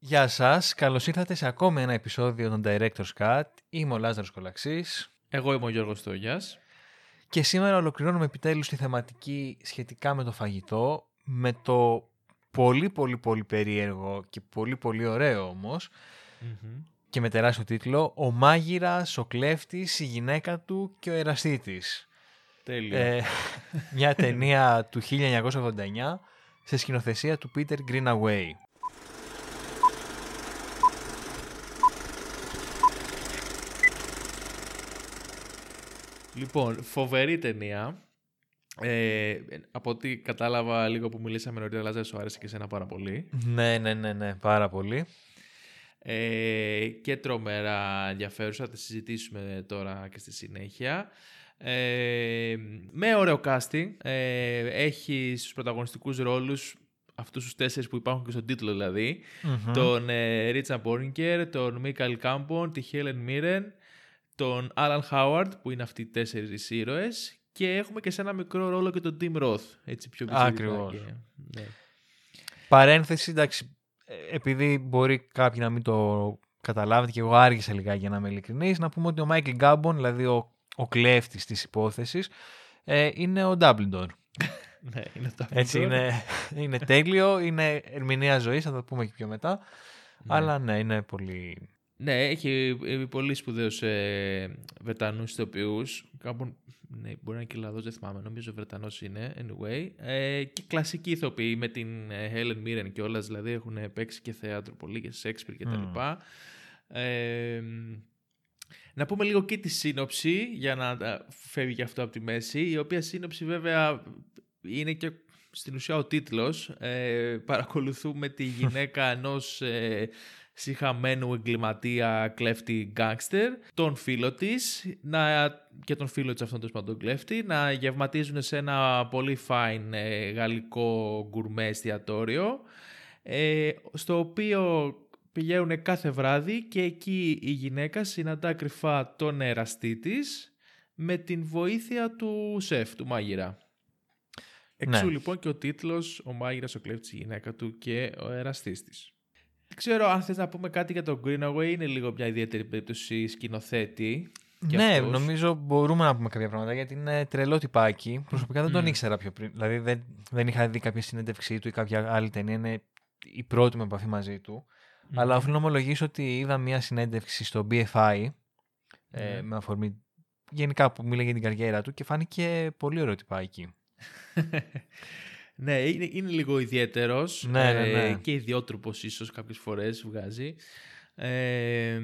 Γεια σας, καλώς ήρθατε σε ακόμη ένα επεισόδιο των Director's Cut. Είμαι ο Λάζαρος Κολαξής. Εγώ είμαι ο Γιώργος Τόγιας. Και σήμερα ολοκληρώνουμε επιτέλους τη θεματική σχετικά με το φαγητό, με το πολύ πολύ πολύ περίεργο και πολύ πολύ ωραίο όμως, και με τεράστιο τίτλο «Ο μάγειρας, ο κλέφτης, η γυναίκα του και ο εραστήτης». Τέλειο. Ε, μια ταινία του 1989 σε σκηνοθεσία του Peter Greenaway. Λοιπόν, φοβερή ταινία. Ε, από ό,τι κατάλαβα λίγο που μιλήσαμε νωρίτερα, Λάζα, σου άρεσε και εσένα πάρα πολύ. Ναι, ναι, ναι, ναι, πάρα πολύ. Ε, και τρομερά ενδιαφέρουσα, θα τη συζητήσουμε τώρα και στη συνέχεια. Ε, με ωραίο casting. Ε, έχει στους πρωταγωνιστικούς ρόλους αυτούς τους τέσσερις που υπάρχουν και στον τίτλο δηλαδή. Τον ε, Ρίτσαν Μπόρνικερ, τον Μίκαλ Κάμπον, τη Χέλεν Μίρεν, τον Άλαν Χάουαρντ που είναι αυτοί οι τέσσερις ήρωες και έχουμε και σε ένα μικρό ρόλο και τον Τιμ Roth, έτσι πιο bizarre Ακριβώς. και- ναι. Παρένθεση, εντάξει, ε, επειδή μπορεί κάποιοι να μην το καταλάβετε και εγώ άργησα λιγάκι για να είμαι ειλικρινής, να πούμε ότι ο Μάικλ Γκάμπον, δηλαδή ο, ο κλέφτης της υπόθεσης, ε, είναι ο Ντάμπλντορ. ναι, είναι το Έτσι είναι, είναι τέλειο, είναι ερμηνεία ζωής, θα το πούμε και πιο μετά. Αλλά ναι, είναι πολύ... Ναι, έχει ε, πολύ σπουδαίους ε, Βρετανούς ηθοποιούς. Κάπου, ναι, μπορεί να είναι και Ελλαδός, δεν θυμάμαι. Νομίζω Βρετανός είναι, anyway. Ε, και κλασικοί ηθοποιοί με την ε, Helen Mirren και όλας, δηλαδή έχουν παίξει και θέατρο πολύ και Shakespeare και τα Μμμ. λοιπά. Ε, να πούμε λίγο και τη σύνοψη, για να α, φεύγει και αυτό από τη μέση, η οποία σύνοψη βέβαια είναι και στην ουσία ο τίτλος. Ε, παρακολουθούμε τη γυναίκα ενός ε, συχαμένου εγκληματία κλέφτη γκάγκστερ, τον φίλο της να, και τον φίλο της αυτόν τον τον κλέφτη να γευματίζουν σε ένα πολύ fine ε, γαλλικό γκουρμέ εστιατόριο ε, στο οποίο πηγαίνουν κάθε βράδυ και εκεί η γυναίκα συναντά κρυφά τον εραστή της με την βοήθεια του σεφ, του μάγειρα. Εξού Ναι. λοιπόν και ο τίτλος «Ο μάγειρας, ο κλέφτης, η γυναίκα του και ο εραστής της». Δεν ξέρω αν θες να πούμε κάτι για τον Greenaway, είναι λίγο μια ιδιαίτερη περίπτωση σκηνοθέτη. και ναι, αυτός. νομίζω μπορούμε να πούμε κάποια πράγματα γιατί είναι τρελό τυπάκι. Προσωπικά δεν τον Μμ. ήξερα πιο πριν. Δηλαδή δεν, δεν είχα δει κάποια συνέντευξή του ή κάποια άλλη ταινία. Είναι η πρώτη μου επαφή μαζί του. Αλλά οφείλω να ομολογήσω ότι είδα μια συνέντευξη στο BFI ε, Ναι. με αφορμή γενικά που μίλαγε για την καριέρα του και φάνηκε πολύ ωραίο τυπάκι. ναι, είναι, είναι λίγο ιδιαίτερος Ναι, ναι, ναι. ε, και ιδιότροπος ίσως κάποιες φορές βγάζει. Ε,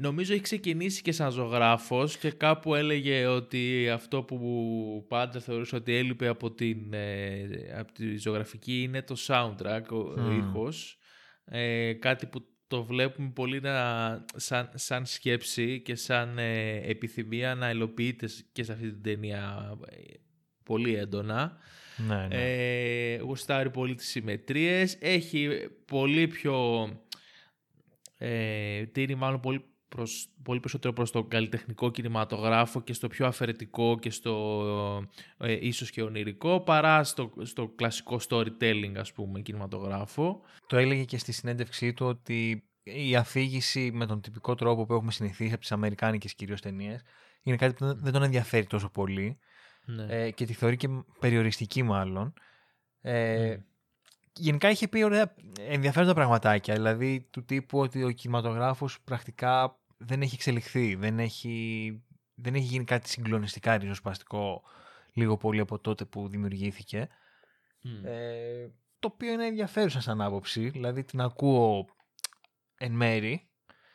νομίζω έχει ξεκινήσει και σαν ζωγράφος και κάπου έλεγε ότι αυτό που πάντα θεωρούσε ότι έλειπε από, την, ε, από τη ζωγραφική είναι το soundtrack, ο, ο Μμμ. ήχος. Ε, κάτι που το βλέπουμε πολύ να, σαν, σαν σκέψη και σαν ε, επιθυμία να υλοποιείται και σε αυτή την ταινία ε, πολύ έντονα. Ναι, ναι. Ε, γουστάρει πολύ τις συμμετρίες. Έχει πολύ πιο... Ε, τίνει μάλλον πολύ, προς, πολύ περισσότερο προς το καλλιτεχνικό κινηματογράφο και στο πιο αφαιρετικό και στο ε, ίσως και ονειρικό παρά στο, στο κλασικό storytelling ας πούμε κινηματογράφο. Το έλεγε και στη συνέντευξή του ότι η αφήγηση με τον τυπικό τρόπο που έχουμε συνηθίσει από τις αμερικάνικες κυρίως ταινίες είναι κάτι που δεν- δεν τον ενδιαφέρει τόσο πολύ Ναι. ε, και τη θεωρεί και περιοριστική μάλλον. Ε, Μμ. Γενικά είχε πει ωραία ενδιαφέροντα πραγματάκια, δηλαδή του τύπου ότι ο κινηματογράφος πρακτικά δεν έχει εξελιχθεί, δεν έχει, δεν έχει γίνει κάτι συγκλονιστικά ριζοσπαστικό λίγο πολύ από τότε που δημιουργήθηκε. Μμ. Ε, το οποίο είναι ενδιαφέρουσα σαν άποψη, δηλαδή την ακούω εν μέρη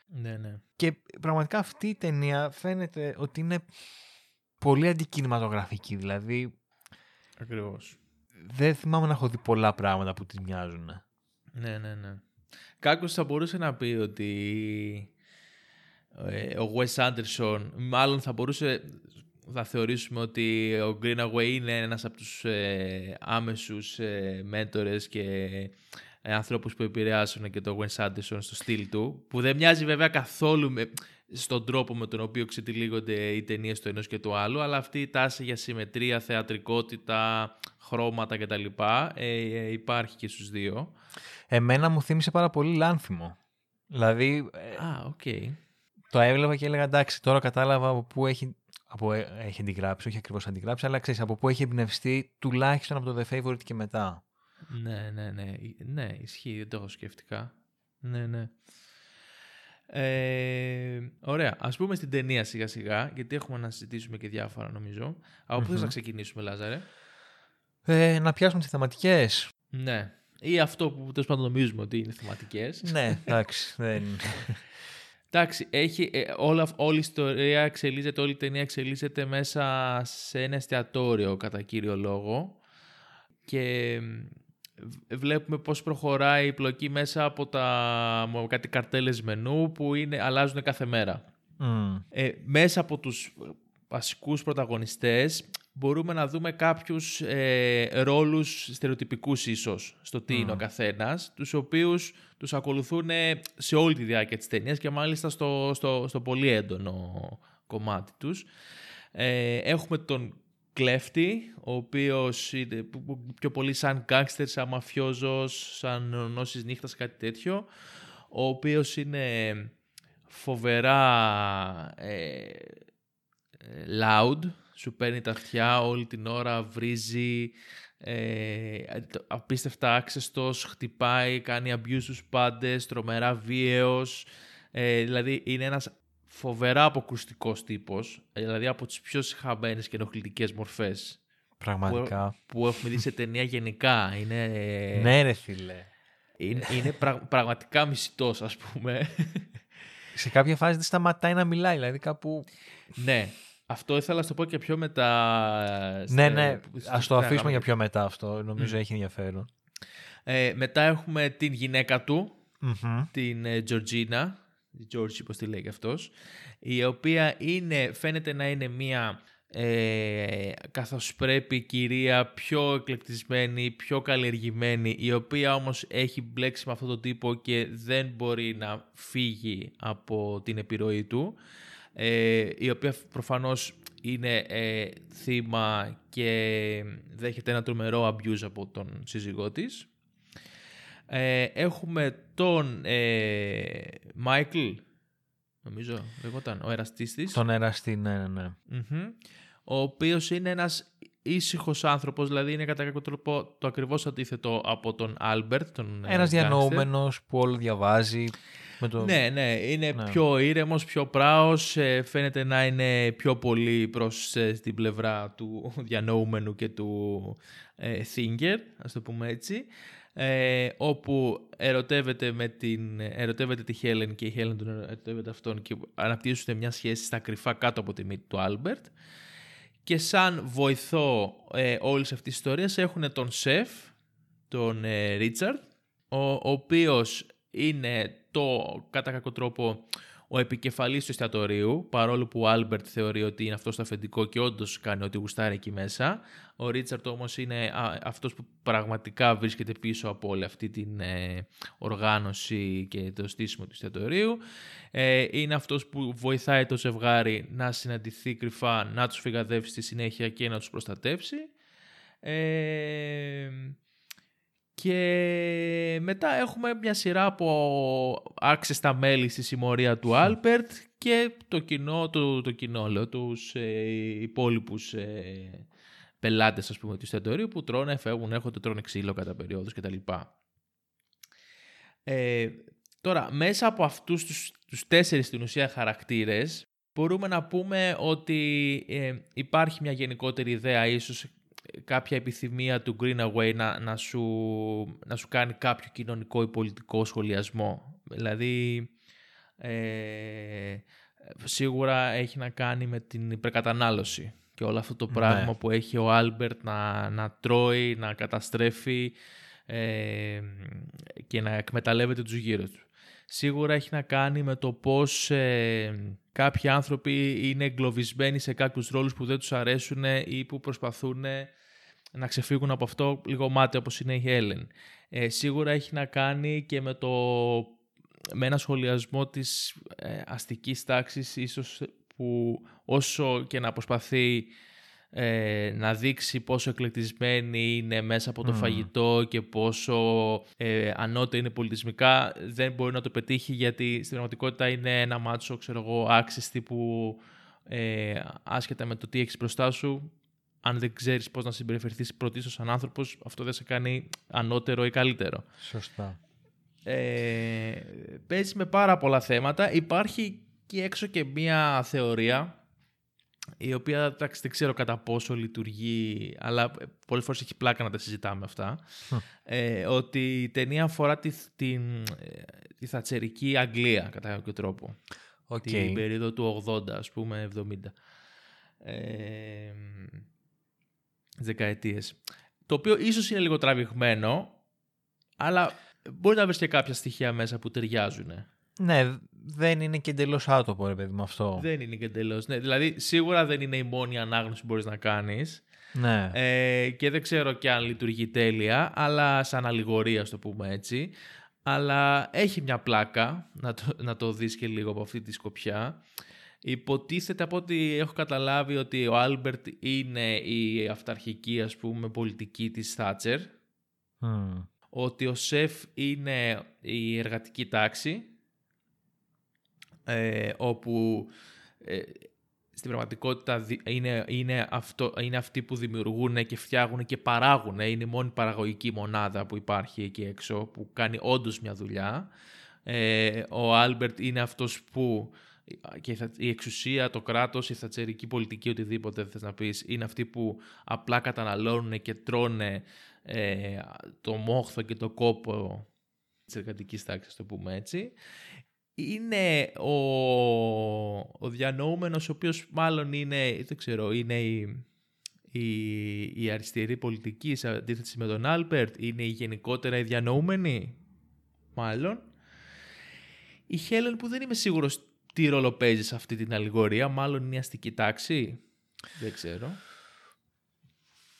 ναι, ναι. και πραγματικά αυτή η ταινία φαίνεται ότι είναι πολύ αντικινηματογραφική, δηλαδή Ακριβώς. δεν θυμάμαι να έχω δει πολλά πράγματα που τη μοιάζουν. Ναι, ναι, ναι. Κάποιος θα μπορούσε να πει ότι ε, ο Wes Anderson, μάλλον θα μπορούσε, θα θεωρήσουμε ότι ο Greenaway είναι ένας από τους ε, άμεσους ε, μέντορες και ε, ανθρώπους που επηρεάσουν και το Wes Anderson στο στυλ του, που δεν μοιάζει βέβαια καθόλου με, στον τρόπο με τον οποίο ξετυλίγονται οι ταινίες του ενός και του άλλου, αλλά αυτή η τάση για συμμετρία, θεατρικότητα, χρώματα κτλ. Ε, ε, υπάρχει και στους δύο. Εμένα μου θύμισε πάρα πολύ Λάνθιμο. Δηλαδή, ε, Α, οκ. το έβλεπα και έλεγα εντάξει, τώρα κατάλαβα από πού έχει, από, ε, έχει αντιγράψει, όχι ακριβώς αντιγράψει, αλλά ξέρεις από πού έχει εμπνευστεί τουλάχιστον από το The Favorite και μετά. Ναι, ναι, ναι. Ναι, ισχύει, δεν το έχω σκεφτεί κα. Ναι, ναι. Ε, ωραία. Ας πούμε στην ταινία σιγά σιγά, γιατί έχουμε να συζητήσουμε και διάφορα νομίζω. Από πού θες να ξεκινήσουμε, Λάζαρε; Ε, να πιάσουμε τις θεματικές. Ναι. Ή αυτό που τέλος πάντων νομίζουμε ότι είναι θεματικές. ναι, εντάξει. δεν... Εντάξει, έχει, ε, όλα, όλη η ιστορία εξελίσσεται, όλη η ταινία εξελίσσεται μέσα σε ένα εστιατόριο κατά κύριο λόγο και βλέπουμε πώς προχωράει η πλοκή μέσα από τα κάτι καρτέλες μενού που είναι, αλλάζουν κάθε μέρα. Ε, μέσα από τους βασικούς πρωταγωνιστές μπορούμε να δούμε κάποιους ε, ρόλους στερεοτυπικούς ίσως στο τι είναι ο καθένας, τους οποίους τους ακολουθούν σε όλη τη διάρκεια της ταινίας και μάλιστα στο, στο, στο πολύ έντονο κομμάτι τους. Ε, έχουμε τον κλέφτη, ο οποίος είναι πιο πολύ σαν γκάγκστερ, σαν μαφιόζος, σαν νόσης νύχτας, κάτι τέτοιο, ο οποίος είναι φοβερά ε, loud, σου παίρνει τα αυτιά όλη την ώρα, βρίζει, ε, απίστευτα άξεστος, χτυπάει, κάνει abuse στους πάντες, τρομερά βίαιος, ε, δηλαδή είναι ένας φοβερά αποκρουστικός τύπος, δηλαδή από τις πιο συχαμένες και ενοχλητικές μορφές. Πραγματικά. Που, που έχουμε δει σε ταινία γενικά. Είναι, ναι, ρε φίλε. Είναι, είναι πραγματικά μισητός, ας πούμε. Σε κάποια φάση δεν σταματάει να μιλάει, δηλαδή κάπου. Ναι. Αυτό ήθελα να το πω και πιο μετά. Ναι, ναι. Α το αφήσουμε για πιο μετά αυτό. Νομίζω έχει ενδιαφέρον. Ε, μετά έχουμε την γυναίκα του, την Τζορτζίνα, ε, George, πώς τη λέει και αυτός, η οποία είναι, φαίνεται να είναι μία ε, καθώς πρέπει κυρία πιο εκλεκτισμένη, πιο καλλιεργημένη, η οποία όμως έχει μπλέξει με αυτόν τον τύπο και δεν μπορεί να φύγει από την επιρροή του, ε, η οποία προφανώς είναι ε, θύμα και δέχεται ένα τρομερό abuse από τον σύζυγό της. Ε, έχουμε τον ε, Μάικλ, νομίζω λεγόταν, ο εραστής της. Τον εραστή, ναι, ναι, ναι. Ο οποίος είναι ένας ήσυχος άνθρωπος, δηλαδή είναι κατά κάποιο τρόπο το ακριβώς αντίθετο από τον Άλμπερτ. Τον ε, ένας διανοούμενος που όλο διαβάζει. Με το... Ναι, ναι, είναι ναι. πιο ήρεμος, πιο πράος, ε, φαίνεται να είναι πιο πολύ προς την πλευρά του διανοούμενου και του ε, thinker, ας το πούμε έτσι ε, όπου ερωτεύεται, με την, ερωτεύεται τη Χέλεν και η Χέλεν τον ερωτεύεται αυτόν και αναπτύσσουν μια σχέση στα κρυφά κάτω από τη μύτη του Άλμπερτ. Και σαν βοηθό ε, όλης αυτής της ιστορίας έχουν τον Σεφ, τον ε, Ρίτσαρντ, ο, ο οποίος είναι το κατά κάποιο τρόπο ο επικεφαλής του εστιατορίου, παρόλο που ο Άλμπερτ θεωρεί ότι είναι αυτός το αφεντικό και όντως κάνει ό,τι γουστάρει εκεί μέσα. Ο Ρίτσαρντ όμως είναι αυτός που πραγματικά βρίσκεται πίσω από όλη αυτή την ε, οργάνωση και το στήσιμο του εστιατορίου. Ε, είναι αυτός που βοηθάει το ζευγάρι να συναντηθεί κρυφά, να τους φυγαδεύσει στη συνέχεια και να τους προστατεύσει. Ε, και μετά έχουμε μια σειρά από άξεστα μέλη στη συμμορία του Άλπερτ και το κοινό, το, το κοινό λέω, τους ε, υπόλοιπους ε, πελάτες ας πούμε του εστιατορίου που τρώνε, φεύγουν, έρχονται, τρώνε ξύλο κατά περίοδους κτλ. Ε, τώρα, μέσα από αυτούς τους, τους τέσσερις στην ουσία χαρακτήρες μπορούμε να πούμε ότι ε, υπάρχει μια γενικότερη ιδέα ίσως κάποια επιθυμία του Greenaway να, να, σου, να σου κάνει κάποιο κοινωνικό ή πολιτικό σχολιασμό. Δηλαδή, ε, σίγουρα έχει να κάνει με την υπερκατανάλωση και όλο αυτό το ναι. πράγμα που έχει ο Άλμπερτ να, να τρώει, να καταστρέφει ε, και να εκμεταλλεύεται τους γύρω του. Σίγουρα έχει να κάνει με το πώς ε, κάποιοι άνθρωποι είναι εγκλωβισμένοι σε κάποιους ρόλους που δεν τους αρέσουν ή που προσπαθούν να ξεφύγουν από αυτό λίγο μάτι όπως είναι η Helen. Ε, σίγουρα έχει να κάνει και με το με ένα σχολιασμό της ε, αστικής τάξης ίσως που όσο και να προσπαθεί ε, να δείξει πόσο εκλεκτισμένη είναι μέσα από το φαγητό και πόσο ε, ανώτερη είναι πολιτισμικά δεν μπορεί να το πετύχει γιατί στην πραγματικότητα είναι ένα μάτσο ξέρω εγώ άξιστη που ε, άσχετα με το τι έχεις μπροστά σου αν δεν ξέρεις πώς να συμπεριφερθείς πρωτίστως σαν άνθρωπος αυτό δεν σε κάνει ανώτερο ή καλύτερο. Σωστά. Ε, παίζει με πάρα πολλά θέματα. Υπάρχει και έξω και μία θεωρία η οποία εντάξει, δεν ξέρω κατά πόσο λειτουργεί, αλλά πολλές φορές έχει πλάκα να τα συζητάμε αυτά, ε, ότι η ταινία αφορά τη, τη, τη θατσερική Αγγλία, κατά κάποιο τρόπο. Okay. Την περίοδο του 80, ας πούμε, 70. Ε, δεκαετίες. Το οποίο ίσως είναι λίγο τραβηγμένο, αλλά μπορεί να βρεις και κάποια στοιχεία μέσα που ταιριάζουν. Ναι, δεν είναι και εντελώς άτομο, ρε παιδί με αυτό. Δεν είναι και εντελώς. Ναι, δηλαδή, σίγουρα δεν είναι η μόνη ανάγνωση που μπορείς να κάνεις. Ναι. Ε, και δεν ξέρω και αν λειτουργεί τέλεια, αλλά σαν αλληγορία, το πούμε έτσι. Αλλά έχει μια πλάκα να το, να το δεις και λίγο από αυτή τη σκοπιά. Υποτίθεται από ό,τι έχω καταλάβει ότι ο Άλμπερτ είναι η αυταρχική ας πούμε πολιτική της Θάτσερ. Ότι ο Σεφ είναι η εργατική τάξη ε, όπου ε, στην πραγματικότητα είναι, είναι, αυτό, είναι αυτοί που δημιουργούν και φτιάχνουν και παράγουν. Είναι η μόνη παραγωγική μονάδα που υπάρχει εκεί έξω, που κάνει όντως μια δουλειά. Ε, ο Άλμπερτ είναι αυτός που και η εξουσία, το κράτος, η θατσερική πολιτική, οτιδήποτε θες να πεις, είναι αυτοί που απλά καταναλώνουν και τρώνε ε, το μόχθο και το κόπο της εργατικής τάξης, το πούμε έτσι είναι ο, ο διανοούμενος ο οποίος μάλλον είναι, δεν ξέρω, είναι η, η, η αριστερή πολιτική σε αντίθεση με τον Άλμπερτ, είναι η γενικότερα η διανοούμενη, μάλλον. Η Χέλεν που δεν είμαι σίγουρος τι ρόλο παίζει σε αυτή την αλληγορία, μάλλον είναι η αστική τάξη, δεν ξέρω.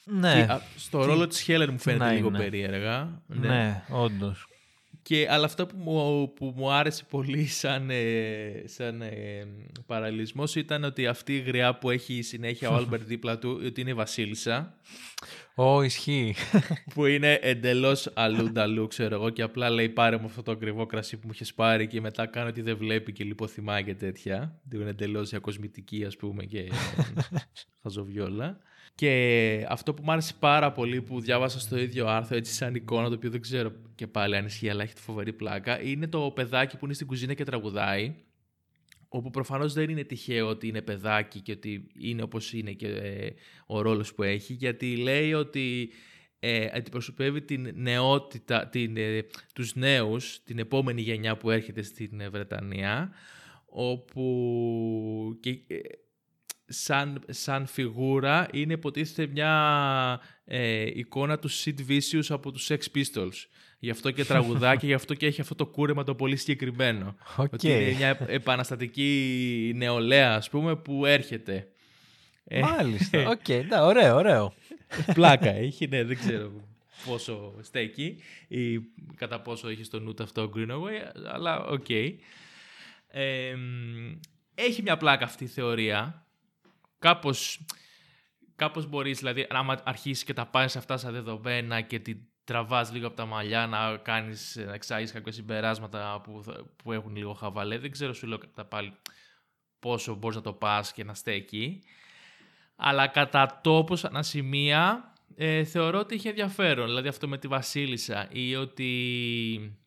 Ναι. στο ρόλο της Χέλεν μου φαίνεται λίγο περίεργα. Ναι, ναι όντως. Και, αλλά αυτό που μου, που μου άρεσε πολύ σαν, ε, σαν ε, παραλληλισμός ήταν ότι αυτή η γριά που έχει συνέχεια ο Άλμπερτ δίπλα του, ότι είναι η Βασίλισσα. Ω, ισχύει. που είναι εντελώς αλλού νταλού, ξέρω εγώ, και απλά λέει πάρε μου αυτό το ακριβό κρασί που μου είχες πάρει και μετά κάνει ότι δεν βλέπει και λιποθυμάει και τέτοια. Είναι εντελώς διακοσμητική, ας πούμε, και χαζοβιόλα. Και αυτό που μου άρεσε πάρα πολύ που διάβασα στο ίδιο άρθρο, έτσι σαν εικόνα, το οποίο δεν ξέρω και πάλι αν ισχύει, αλλά έχει τη φοβερή πλάκα, είναι το παιδάκι που είναι στην κουζίνα και τραγουδάει. Όπου προφανώς δεν είναι τυχαίο ότι είναι παιδάκι και ότι είναι όπως είναι και ε, ο ρόλος που έχει, γιατί λέει ότι ε, αντιπροσωπεύει την νεότητα, την, ε, τους νέους, την επόμενη γενιά που έρχεται στην Βρετανία, όπου και, ε, σαν, σαν φιγούρα είναι υποτίθεται μια ε, εικόνα του Sid Vicious από τους Sex Pistols. Γι' αυτό και τραγουδάκι, γι' αυτό και έχει αυτό το κούρεμα το πολύ συγκεκριμένο. Okay. Ότι είναι μια επαναστατική νεολαία, ας πούμε, που έρχεται. Ε, Μάλιστα. OK, okay, ωραίο, ωραίο. Πλάκα έχει, ναι, δεν ξέρω πόσο στέκει ή κατά πόσο έχει στο νου αυτό ο Greenaway, αλλά OK. Okay. Ε, έχει μια πλάκα αυτή η θεωρία κάπως, κάπως μπορείς, δηλαδή, άμα αρχίσεις και τα πάρεις αυτά σαν δεδομένα και την τραβάς λίγο από τα μαλλιά να κάνεις, να εξάγεις κάποια συμπεράσματα που, που έχουν λίγο χαβαλέ, δεν ξέρω σου λέω κατά πάλι πόσο μπορείς να το πας και να στέκει. Αλλά κατά τόπο, σαν σημεία, ε, θεωρώ ότι είχε ενδιαφέρον. Δηλαδή αυτό με τη Βασίλισσα ή ότι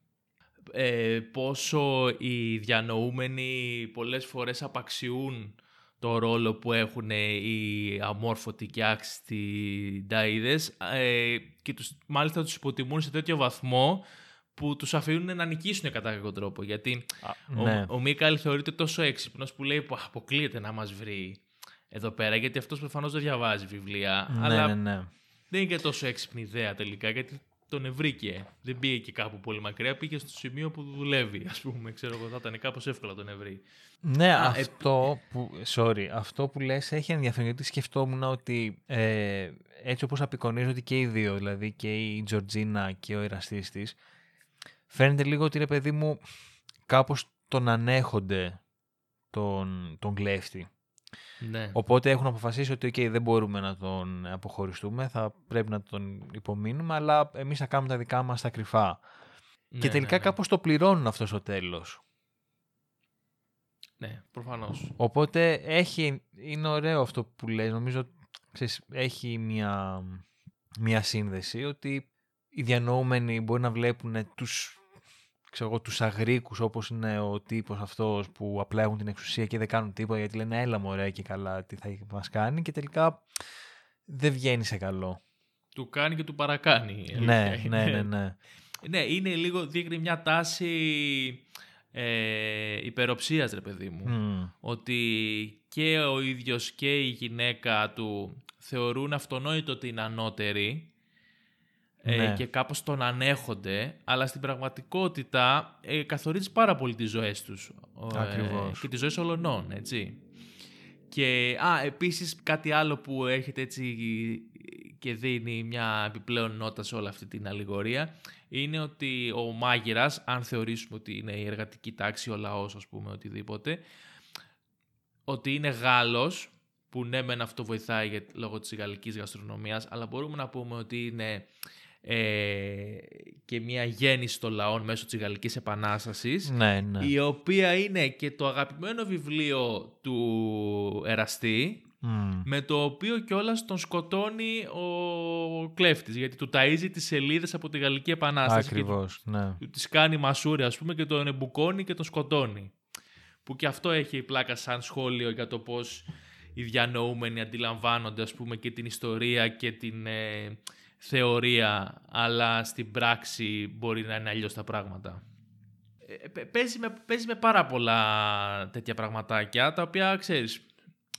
ε, πόσο οι διανοούμενοι πολλές φορές απαξιούν το ρόλο που έχουν οι αμόρφωτοι και άξιστοι νταΐδες ε, και τους, μάλιστα τους υποτιμούν σε τέτοιο βαθμό που τους αφήνουν να νικήσουν κατά κάποιο τρόπο. Γιατί ο, ναι. ο Μίκαλ θεωρείται τόσο έξυπνος που λέει που αποκλείεται να μας βρει εδώ πέρα γιατί αυτός προφανώς δεν διαβάζει βιβλία. Ναι, αλλά ναι, ναι. δεν είναι και τόσο έξυπνη ιδέα τελικά γιατί τον ευρήκε. Δεν πήγε και κάπου πολύ μακριά, πήγε στο σημείο που δουλεύει, ας πούμε. Ξέρω εγώ, θα ήταν κάπως εύκολα τον ευρύ. Ναι, αυτό, που, sorry, αυτό που λες έχει ενδιαφέρον, γιατί σκεφτόμουν ότι ε, έτσι όπως απεικονίζονται και οι δύο, δηλαδή και η Τζορτζίνα και ο εραστής της, φαίνεται λίγο ότι, ρε παιδί μου, κάπως τον ανέχονται τον, τον κλέφτη. Ναι. Οπότε έχουν αποφασίσει ότι okay, δεν μπορούμε να τον αποχωριστούμε, θα πρέπει να τον υπομείνουμε, αλλά εμείς θα κάνουμε τα δικά μας τα κρυφά. Ναι, και τελικά ναι, ναι. κάπως το πληρώνουν αυτός στο τέλος. Ναι, προφανώς. Οπότε έχει, είναι ωραίο αυτό που λέει. Νομίζω ξέρεις, έχει μια, μια σύνδεση ότι οι διανοούμενοι μπορεί να βλέπουν τους, ξέρω εγώ, τους αγρίκους όπως είναι ο τύπος αυτός που απλά έχουν την εξουσία και δεν κάνουν τίποτα γιατί λένε έλα μωρέ και καλά τι θα μας κάνει και τελικά δεν βγαίνει σε καλό. Του κάνει και του παρακάνει. η Ναι, αλήθεια ναι, είναι. ναι, ναι. Ναι, είναι λίγο, δείχνει μια τάση ε, υπεροψίας, ρε παιδί μου. Μμ. Ότι και ο ίδιος και η γυναίκα του θεωρούν αυτονόητο ότι είναι ανώτεροι ε, Ναι. και κάπως τον ανέχονται, αλλά στην πραγματικότητα ε, καθορίζει πάρα πολύ τις ζωές τους. Ο, ε, Ακριβώς. και τις ζωές ολονών, έτσι. Και, α, επίσης κάτι άλλο που έρχεται έτσι και δίνει μια επιπλέον νότα σε όλη αυτή την αλληγορία είναι ότι ο μάγειρας, αν θεωρήσουμε ότι είναι η εργατική τάξη, ο λαός ας πούμε, οτιδήποτε, ότι είναι Γάλλος, που ναι μεν αυτό βοηθάει για, λόγω της γαλλικής γαστρονομίας, αλλά μπορούμε να πούμε ότι είναι ε, και μια γέννηση των λαών μέσω της Γαλλικής Επανάστασης, Ναι, ναι. η οποία είναι και το αγαπημένο βιβλίο του Εραστή, Μμ. με το οποίο κιόλας τον σκοτώνει ο κλέφτης, γιατί του ταΐζει τις σελίδες από τη Γαλλική Επανάσταση και Ακριβώς, ναι. του τις κάνει μασούρι ας πούμε και τον εμπουκώνει και τον σκοτώνει. Που και αυτό έχει πλάκα σαν σχόλιο για το πώς οι διανοούμενοι αντιλαμβάνονται ας πούμε και την ιστορία και την ε, θεωρία αλλά στην πράξη μπορεί να είναι αλλιώς τα πράγματα. Ε, παι- παίζει, με, παίζει με πάρα πολλά τέτοια πραγματάκια τα οποία ξέρεις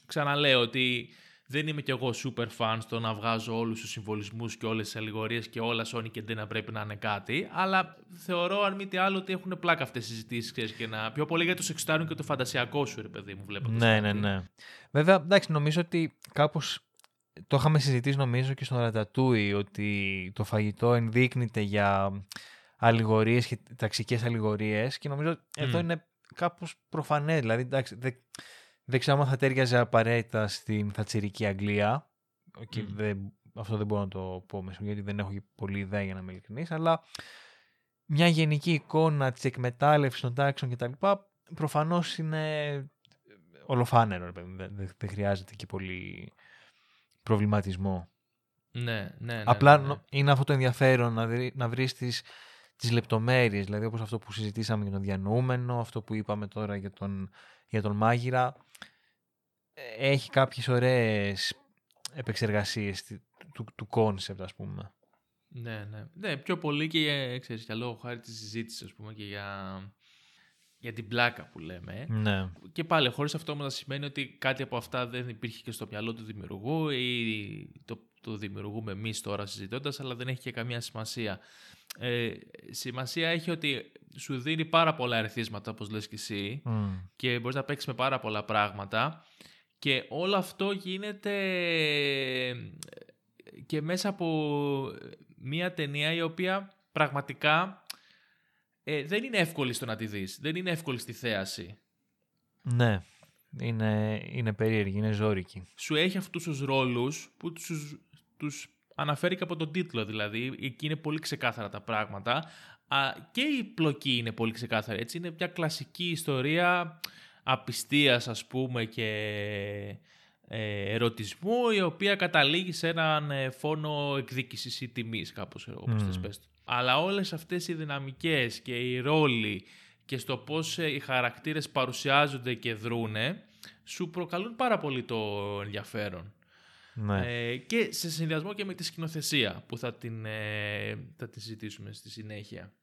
ξαναλέω ότι δεν είμαι κι εγώ super fan στο να βγάζω όλους τους συμβολισμούς και όλες τις αλληγορίες και όλα Sony και δεν να πρέπει να είναι κάτι, αλλά θεωρώ αν μη τι άλλο ότι έχουν πλάκα αυτές οι συζητήσεις, ξέρεις, και να... πιο πολύ για το σεξτάρουν και το φαντασιακό σου, ρε παιδί μου, βλέπω. Ναι, ναι, ναι. Βέβαια, εντάξει, νομίζω ότι κάπως το είχαμε συζητήσει νομίζω και στον Ρατατούι ότι το φαγητό ενδείκνυται για αλληγορίες και ταξικές αλληγορίες και νομίζω εδώ Μμ. είναι κάπως προφανές. Δηλαδή, εντάξει, δεν, δεν ξέρω αν θα τέριαζε απαραίτητα στην θατσερική Αγγλία. Και Μμ. δεν, αυτό δεν μπορώ να το πω μέσα γιατί δεν έχω και πολλή ιδέα για να είμαι ειλικρινής, αλλά μια γενική εικόνα της εκμετάλλευσης των τάξεων κτλ. προφανώς είναι ολοφάνερο, ρε παιδί μου. δεν, δεν- δεν χρειάζεται και πολύ προβληματισμό. Ναι, ναι, ναι, Απλά ναι, ναι. νο- είναι αυτό το ενδιαφέρον να, βρει, να βρεις τις, τις λεπτομέρειες, δηλαδή όπως αυτό που συζητήσαμε για τον διανοούμενο, αυτό που είπαμε τώρα για τον, για τον μάγειρα. Ε, Έχει κάποιες ωραίες επεξεργασίες τη- του, του κόνσεπτ, ας πούμε. Ναι, ναι. Ναι, πιο πολύ και για, ξέρεις, για λόγω χάρη της συζήτησης, ας πούμε, και για, για την πλάκα που λέμε. ε. Ναι. Και πάλι, χωρίς αυτό όμως να σημαίνει ότι κάτι από αυτά δεν υπήρχε και στο μυαλό του δημιουργού ή το, το δημιουργούμε εμείς τώρα συζητώντας, αλλά δεν έχει και καμία σημασία. Ε, σημασία έχει ότι σου δίνει πάρα πολλά ερεθίσματα, όπως λες και εσύ, Μμ. και μπορείς να παίξεις με πάρα πολλά πράγματα και όλο αυτό γίνεται ε, και μέσα από μια ταινία η οποία πραγματικά ε, δεν είναι εύκολη στο να τη δεις, δεν είναι εύκολη στη θέαση. Ναι. Είναι, είναι περίεργη, είναι ζώρικη. Σου έχει αυτούς τους ρόλους που τους, τους αναφέρει και από τον τίτλο δηλαδή, εκεί είναι πολύ ξεκάθαρα τα πράγματα Α, και η πλοκή είναι πολύ ξεκάθαρη, έτσι είναι μια κλασική ιστορία απιστίας ας πούμε και ε, ερωτισμού η οποία καταλήγει σε έναν ε, φόνο εκδίκησης ή τιμής κάπως ε, όπως Μμμ. θες πες το. Αλλά όλες αυτές οι δυναμικές και οι ρόλοι και στο πώς ε, οι χαρακτήρες παρουσιάζονται και δρούνε σου προκαλούν πάρα πολύ το ενδιαφέρον. Ναι. Ε, και σε συνδυασμό και με τη σκηνοθεσία που θα την, ε, θα την συζητήσουμε στη συνέχεια.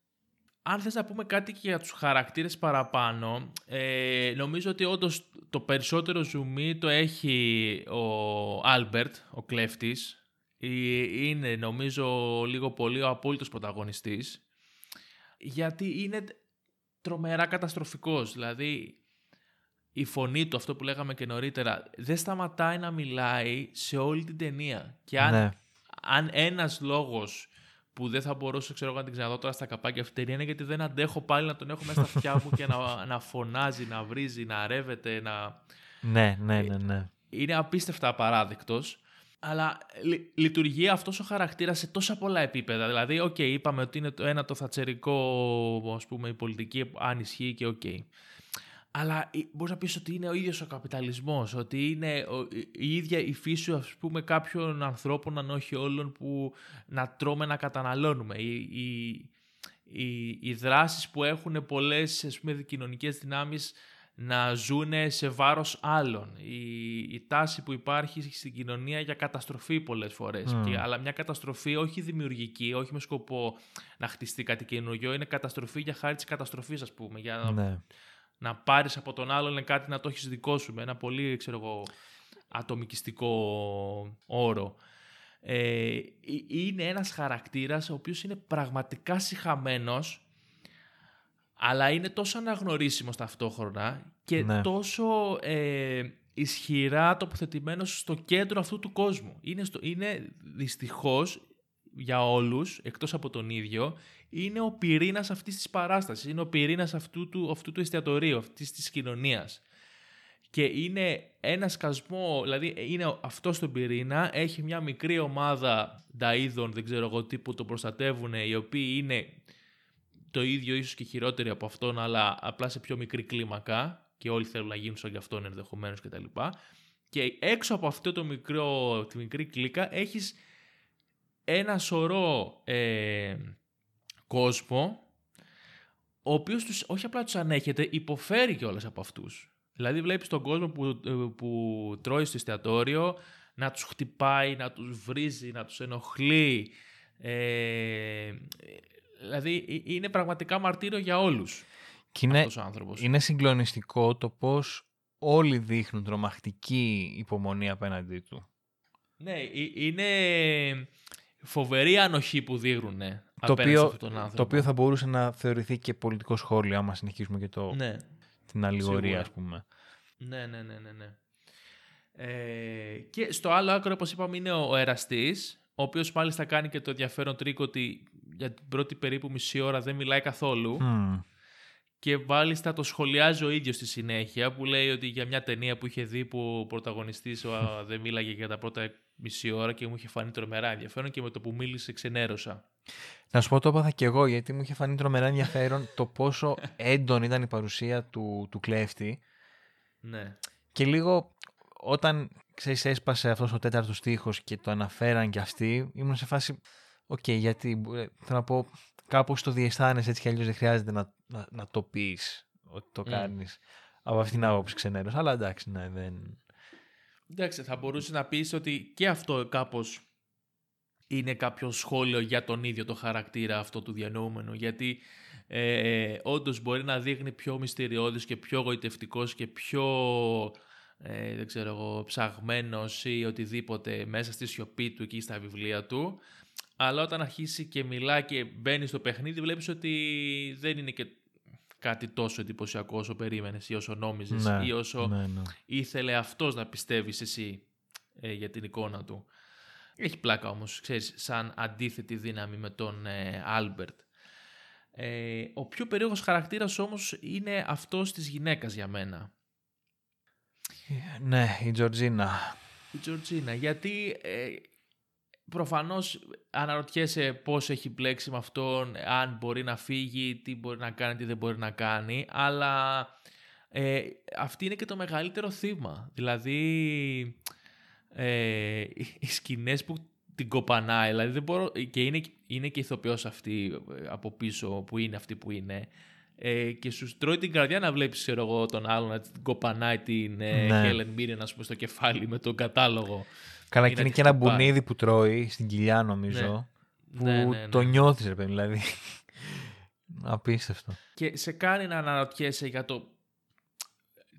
Αν θες να πούμε κάτι και για τους χαρακτήρες παραπάνω, ε, νομίζω ότι όντως το περισσότερο ζουμί το έχει ο Άλμπερτ, ο κλέφτης. Ε, Είναι νομίζω λίγο πολύ ο απόλυτος πρωταγωνιστής. Γιατί είναι τρομερά καταστροφικός. Δηλαδή η φωνή του, αυτό που λέγαμε και νωρίτερα, δεν σταματάει να μιλάει σε όλη την ταινία. Και αν, ναι. αν ένας λόγος που δεν θα μπορούσα ξέρω, να την ξαναδώ τώρα στα καπάκια αυτή είναι γιατί δεν αντέχω πάλι να τον έχω μέσα στα αυτιά μου και να, να φωνάζει, να βρίζει, να ρεύεται, να... Ναι, ναι, ναι, ναι. Είναι απίστευτα απαράδεκτος. Αλλά λειτουργεί αυτός ο χαρακτήρας σε τόσα πολλά επίπεδα. Δηλαδή, OK, okay, είπαμε ότι είναι το ένα το θατσερικό, ας πούμε, η πολιτική, αν ισχύει και OK. Okay. Αλλά μπορείς να πεις ότι είναι ο ίδιος ο καπιταλισμός, ότι είναι η ίδια η φύση ας πούμε κάποιων ανθρώπων, αν όχι όλων, που να τρώμε να καταναλώνουμε. Οι, οι, οι, οι δράσεις που έχουν πολλές ας πούμε, κοινωνικές δυνάμεις να ζουν σε βάρος άλλων. Η, η τάση που υπάρχει στην κοινωνία για καταστροφή πολλές φορές. Και, αλλά μια καταστροφή όχι δημιουργική, όχι με σκοπό να χτιστεί κάτι καινούργιο, είναι καταστροφή για χάρη της καταστροφής ας πούμε. Για ναι να πάρεις από τον άλλον κάτι να το έχεις δικό σου με ένα πολύ ξέρω εγώ, ατομικιστικό όρο. Ε, είναι ένας χαρακτήρας ο οποίος είναι πραγματικά συχαμένος αλλά είναι τόσο αναγνωρίσιμος ταυτόχρονα και ναι. τόσο ε, ισχυρά τοποθετημένος στο κέντρο αυτού του κόσμου. Είναι, στο, είναι δυστυχώς για όλους, εκτός από τον ίδιο, είναι ο πυρήνας αυτής της παράστασης, είναι ο πυρήνας αυτού του, αυτού του εστιατορίου, αυτής της κοινωνίας. Και είναι ένα σκασμό, δηλαδή είναι αυτό στον πυρήνα, έχει μια μικρή ομάδα νταΐδων, δεν ξέρω εγώ τι που το προστατεύουν, οι οποίοι είναι το ίδιο ίσως και χειρότεροι από αυτόν, αλλά απλά σε πιο μικρή κλίμακα και όλοι θέλουν να γίνουν σαν και αυτόν ενδεχομένως κτλ. Και έξω από αυτό το μικρό, τη μικρή κλίκα έχεις ένα σωρό ε, κόσμο ο οποίος τους, όχι απλά τους ανέχεται, υποφέρει κιόλας από αυτούς. Δηλαδή βλέπεις τον κόσμο που, ε, που τρώει στο εστιατόριο να τους χτυπάει, να τους βρίζει, να τους ενοχλεί. Ε, δηλαδή είναι πραγματικά μαρτύριο για όλους και είναι, αυτός ο άνθρωπος. Είναι συγκλονιστικό το πώς όλοι δείχνουν τρομακτική υπομονή απέναντί του. Ναι, είναι φοβερή ανοχή που δείχνουν το οποίο, το οποίο θα μπορούσε να θεωρηθεί και πολιτικό σχόλιο άμα συνεχίσουμε και το, ναι. την αλληγορία ας πούμε. Ναι, ναι, ναι, ναι. ναι. Ε, και στο άλλο άκρο όπως είπαμε είναι ο εραστής ο οποίος μάλιστα κάνει και το ενδιαφέρον τρίκο ότι για την πρώτη περίπου μισή ώρα δεν μιλάει καθόλου και μάλιστα το σχολιάζει ο ίδιος στη συνέχεια που λέει ότι για μια ταινία που είχε δει που ο πρωταγωνιστής δεν μίλαγε για τα πρώτα μισή ώρα και μου είχε φανεί τρομερά ενδιαφέρον και με το που μίλησε ξενέρωσα. Να σου πω το έπαθα και εγώ γιατί μου είχε φανεί τρομερά ενδιαφέρον το πόσο έντονη ήταν η παρουσία του, του κλέφτη. Ναι. Και λίγο όταν ξέρεις έσπασε αυτός ο τέταρτος στίχος και το αναφέραν κι αυτοί ήμουν σε φάση οκ γιατί ε, θέλω να πω κάπως το διαισθάνεσαι έτσι κι αλλιώς δεν χρειάζεται να, να, να το πεις ότι το mm. κάνεις από αυτήν την άποψη ξενέρωτος αλλά εντάξει ναι δεν... Εντάξει θα μπορούσε να πεις ότι και αυτό κάπως είναι κάποιο σχόλιο για τον ίδιο το χαρακτήρα αυτό του διανοούμενου γιατί ε, όντως μπορεί να δείχνει πιο μυστηριώδης και πιο γοητευτικός και πιο ε, δεν ξέρω εγώ, ψαγμένος ή οτιδήποτε μέσα στη σιωπή του εκεί στα βιβλία του αλλά όταν αρχίσει και μιλά και μπαίνει στο παιχνίδι βλέπεις ότι δεν είναι και κάτι τόσο εντυπωσιακό όσο περίμενες ή όσο νόμιζες ναι, ή όσο ναι, ναι. ήθελε αυτός να πιστεύεις εσύ ε, για την εικόνα του. Έχει πλάκα όμως, ξέρεις, σαν αντίθετη δύναμη με τον Άλμπερτ. Ε, ο πιο περίεργος χαρακτήρας όμως είναι αυτός της γυναίκας για μένα. Ναι, η Τζορτζίνα. Η Τζορτζίνα, γιατί ε, προφανώς αναρωτιέσαι πώς έχει μπλέξει με αυτόν, αν μπορεί να φύγει, τι μπορεί να κάνει, τι δεν μπορεί να κάνει, αλλά ε, αυτή είναι και το μεγαλύτερο θύμα. Δηλαδή, ε, οι σκηνές που την κοπανάει, δηλαδή δεν μπορώ, και είναι, είναι και ηθοποιός αυτή ε, από πίσω που είναι αυτή που είναι, ε, και σου τρώει την καρδιά να βλέπεις εγώ, τον άλλον να την κοπανάει την ε, ναι. Helen Mirren ας πούμε, στο κεφάλι με τον κατάλογο. Καλά και είναι και ένα μπουνίδι που τρώει στην κοιλιά νομίζω. Ναι. Που ναι, ναι, το ναι. νιώθεις ρε παιδί, δηλαδή. Απίστευτο. Και σε κάνει να αναρωτιέσαι για το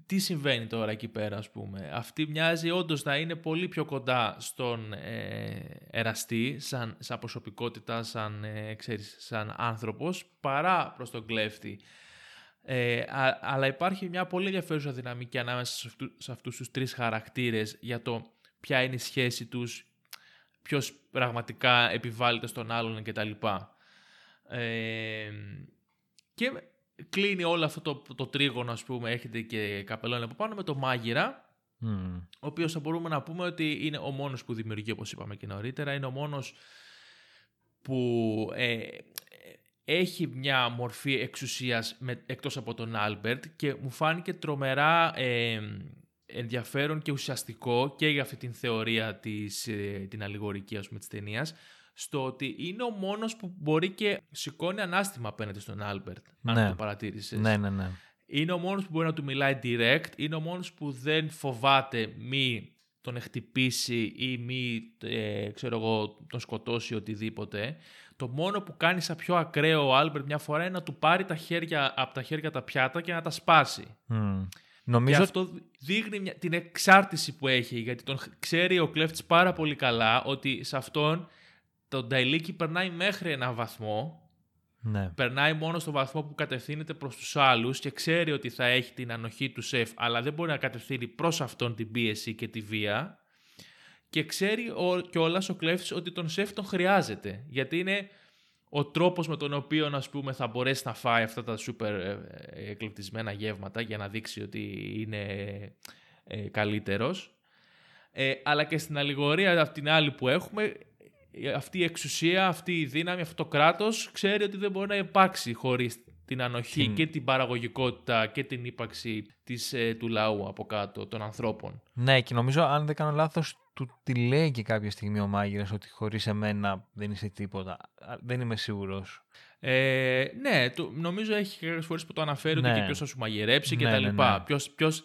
τι συμβαίνει τώρα εκεί πέρα ας πούμε. Αυτή μοιάζει όντως να είναι πολύ πιο κοντά στον ε, εραστή σαν, σαν προσωπικότητα, σαν, ε, ξέρεις, σαν άνθρωπος παρά προς τον κλέφτη. Ε, αλλά υπάρχει μια πολύ ενδιαφέρουσα δυναμική ανάμεσα σε, αυτού, σε αυτούς τους τρεις χαρακτήρες για το ποια είναι η σχέση τους ποιος πραγματικά επιβάλλεται στον άλλον κτλ. Ε, και κλείνει όλο αυτό το, το τρίγωνο, ας πούμε, έρχεται και καπελώνει από πάνω με το μάγειρα, ο οποίος θα μπορούμε να πούμε ότι είναι ο μόνος που δημιουργεί, όπως είπαμε και νωρίτερα, είναι ο μόνος που ε, έχει μια μορφή εξουσίας με, εκτός από τον Άλμπερτ και μου φάνηκε τρομερά ε, ενδιαφέρον και ουσιαστικό και για αυτή την θεωρία της, ε, την αλληγορική ας πούμε της ταινίας στο ότι είναι ο μόνος που μπορεί και σηκώνει ανάστημα απέναντι στον Άλμπερτ αν ναι. το παρατήρησες. Ναι, ναι, ναι. Είναι ο μόνος που μπορεί να του μιλάει direct, είναι ο μόνος που δεν φοβάται μη τον χτυπήσει ή μη ε, ξέρω εγώ, τον σκοτώσει οτιδήποτε. Το μόνο που κάνει σαν πιο ακραίο ο Άλμπερτ μια φορά είναι να του πάρει τα χέρια, από τα χέρια τα πιάτα και να τα σπάσει. Mm. Νομίζω... Και αυτό δείχνει μια, την εξάρτηση που έχει, γιατί τον ξέρει ο κλέφτης πάρα πολύ καλά ότι σε αυτόν το Νταϊλίκι περνάει μέχρι έναν βαθμό, ναι. περνάει μόνο στο βαθμό που κατευθύνεται προς τους άλλους και ξέρει ότι θα έχει την ανοχή του σεφ, αλλά δεν μπορεί να κατευθύνει προς αυτόν την πίεση και τη βία και ξέρει κιόλας ο κλέφτης ότι τον σεφ τον χρειάζεται, γιατί είναι ο τρόπος με τον οποίο ας πούμε, θα μπορέσει να φάει αυτά τα σούπερ ε, ε, εκλεπτισμένα γεύματα για να δείξει ότι είναι ε, καλύτερος. Ε, αλλά και στην αλληγορία αυτή την άλλη που έχουμε, αυτή η εξουσία, αυτή η δύναμη, αυτό το κράτος ξέρει ότι δεν μπορεί να υπάρξει χωρίς την ανοχή και την παραγωγικότητα και την ύπαρξη της, του λαού από κάτω, των ανθρώπων. Ναι, και νομίζω αν δεν κάνω λάθος του τη λέει και κάποια στιγμή ο μάγειρας ότι χωρίς εμένα δεν είσαι τίποτα. Δεν είμαι σίγουρος. Ε, ναι, το, νομίζω έχει κάποιες φορές που το αναφέρει ναι. και ποιος θα σου μαγειρέψει ναι, και τα ναι, λοιπά. Ναι, ποιος, ποιος,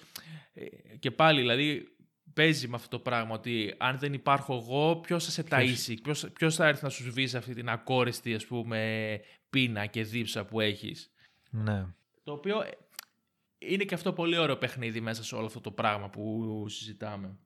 ε, και πάλι δηλαδή παίζει με αυτό το πράγμα ότι αν δεν υπάρχω εγώ, ποιος θα σε ταΐσει, ποιος, ποιος θα έρθει να σου σβήσει αυτή την ακόρεστη ας πούμε πείνα και δίψα που έχεις. Ναι. Το οποίο είναι και αυτό πολύ ωραίο παιχνίδι μέσα σε όλο αυτό το πράγμα που συζητάμε.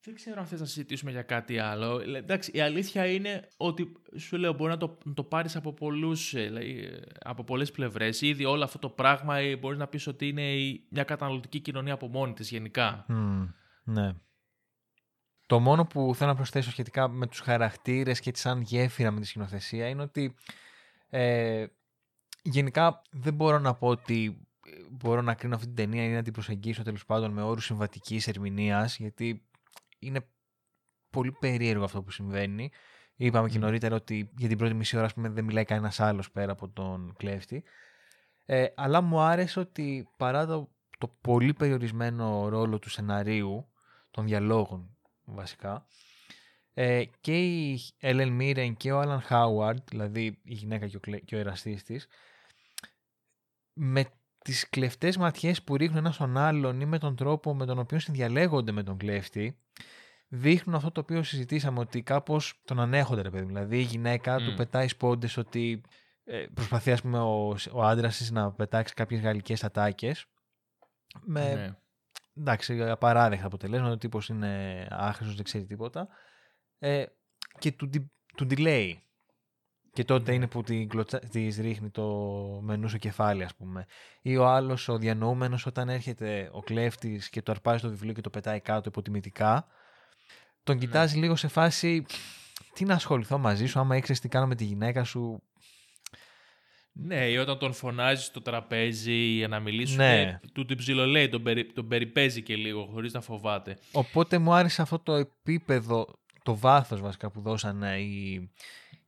Δεν ξέρω αν θες να συζητήσουμε για κάτι άλλο. Εντάξει, η αλήθεια είναι ότι σου λέω μπορεί να το, να το πάρεις από, πολλούς, ε, από πολλές πλευρές. Ήδη όλο αυτό το πράγμα ε, μπορείς να πεις ότι είναι μια καταναλωτική κοινωνία από μόνη της γενικά. Ναι. Το μόνο που θέλω να προσθέσω σχετικά με τους χαρακτήρες και τη σαν γέφυρα με τη σκηνοθεσία είναι ότι ε, γενικά δεν μπορώ να πω ότι μπορώ να κρίνω αυτή την ταινία ή να την προσεγγίσω τέλος πάντων με όρους συμβατικής ερμηνείας γιατί είναι πολύ περίεργο αυτό που συμβαίνει. Είπαμε και νωρίτερα ότι για την πρώτη μισή ώρα πούμε, δεν μιλάει κανένας άλλος πέρα από τον κλέφτη. Ε, αλλά μου άρεσε ότι παρά το, το πολύ περιορισμένο ρόλο του σεναρίου, των διαλόγων βασικά, ε, και η Έλεν Μίρεν και ο Άλαν Χάουαρντ, δηλαδή η γυναίκα και ο, και ο εραστής της, με τις κλεφτές ματιές που ρίχνουν ένα στον άλλον ή με τον τρόπο με τον οποίο συνδιαλέγονται με τον κλέφτη, δείχνουν αυτό το οποίο συζητήσαμε, ότι κάπως τον ανέχονται, ρε παιδί. Δηλαδή η γυναίκα του πετάει σπόντες ότι ε, προσπαθεί, ας πούμε, ο, ο άντρας να πετάξει κάποιες γαλλικές ατάκες. Με, ναι. Εντάξει, απαράδεκτα αποτελέσματα, ο τύπος είναι άχρηστος, δεν ξέρει τίποτα. Ε, και του, του delay. Και τότε είναι που της ρίχνει το μενού στο κεφάλι, ας πούμε. Ή ο άλλος, ο διανοούμενος, όταν έρχεται ο κλέφτης και το αρπάζει το βιβλίο και το πετάει κάτω υποτιμητικά, τον ναι. κοιτάζει λίγο σε φάση. Τι να ασχοληθώ μαζί σου, άμα ήξερες τι κάνω με τη γυναίκα σου. Ναι, ή όταν τον φωνάζεις στο τραπέζι για να μιλήσουν, ναι. του την ψιλολέει, τον, περι, τον περιπέζει και λίγο, χωρίς να φοβάται. Οπότε μου άρεσε αυτό το επίπεδο, το βάθος βασικά που δώσανε οι,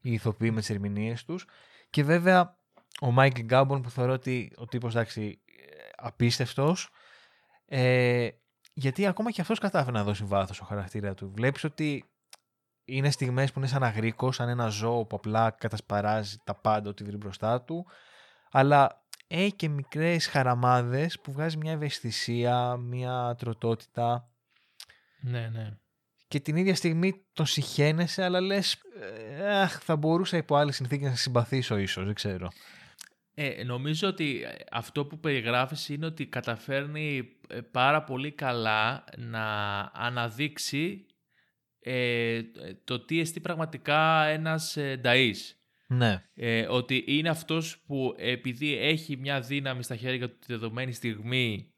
οι ηθοποιοί με τις ερμηνείες τους. Και βέβαια ο Μάικλ Γκάμπον που θεωρώ ότι ο τύπος εντάξει απίστευτος ε, γιατί ακόμα και αυτός κατάφερε να δώσει βάθος στο χαρακτήρα του. Βλέπεις ότι είναι στιγμές που είναι σαν αγρίκο, σαν ένα ζώο που απλά κατασπαράζει τα πάντα ότι βρει μπροστά του αλλά έχει και μικρές χαραμάδες που βγάζει μια ευαισθησία, μια τροτότητα. Ναι, ναι και την ίδια στιγμή τον συχαίνεσαι, αλλά λες, αχ, θα μπορούσα υπό άλλες συνθήκες να συμπαθήσω ίσως, δεν ξέρω. Ε, νομίζω ότι αυτό που περιγράφεις είναι ότι καταφέρνει ε, πάρα πολύ καλά να αναδείξει ε, το τι εστί πραγματικά ένας ε, νταΐς. Ναι. Ε, ότι είναι αυτός που επειδή έχει μια δύναμη στα χέρια του τη δεδομένη στιγμή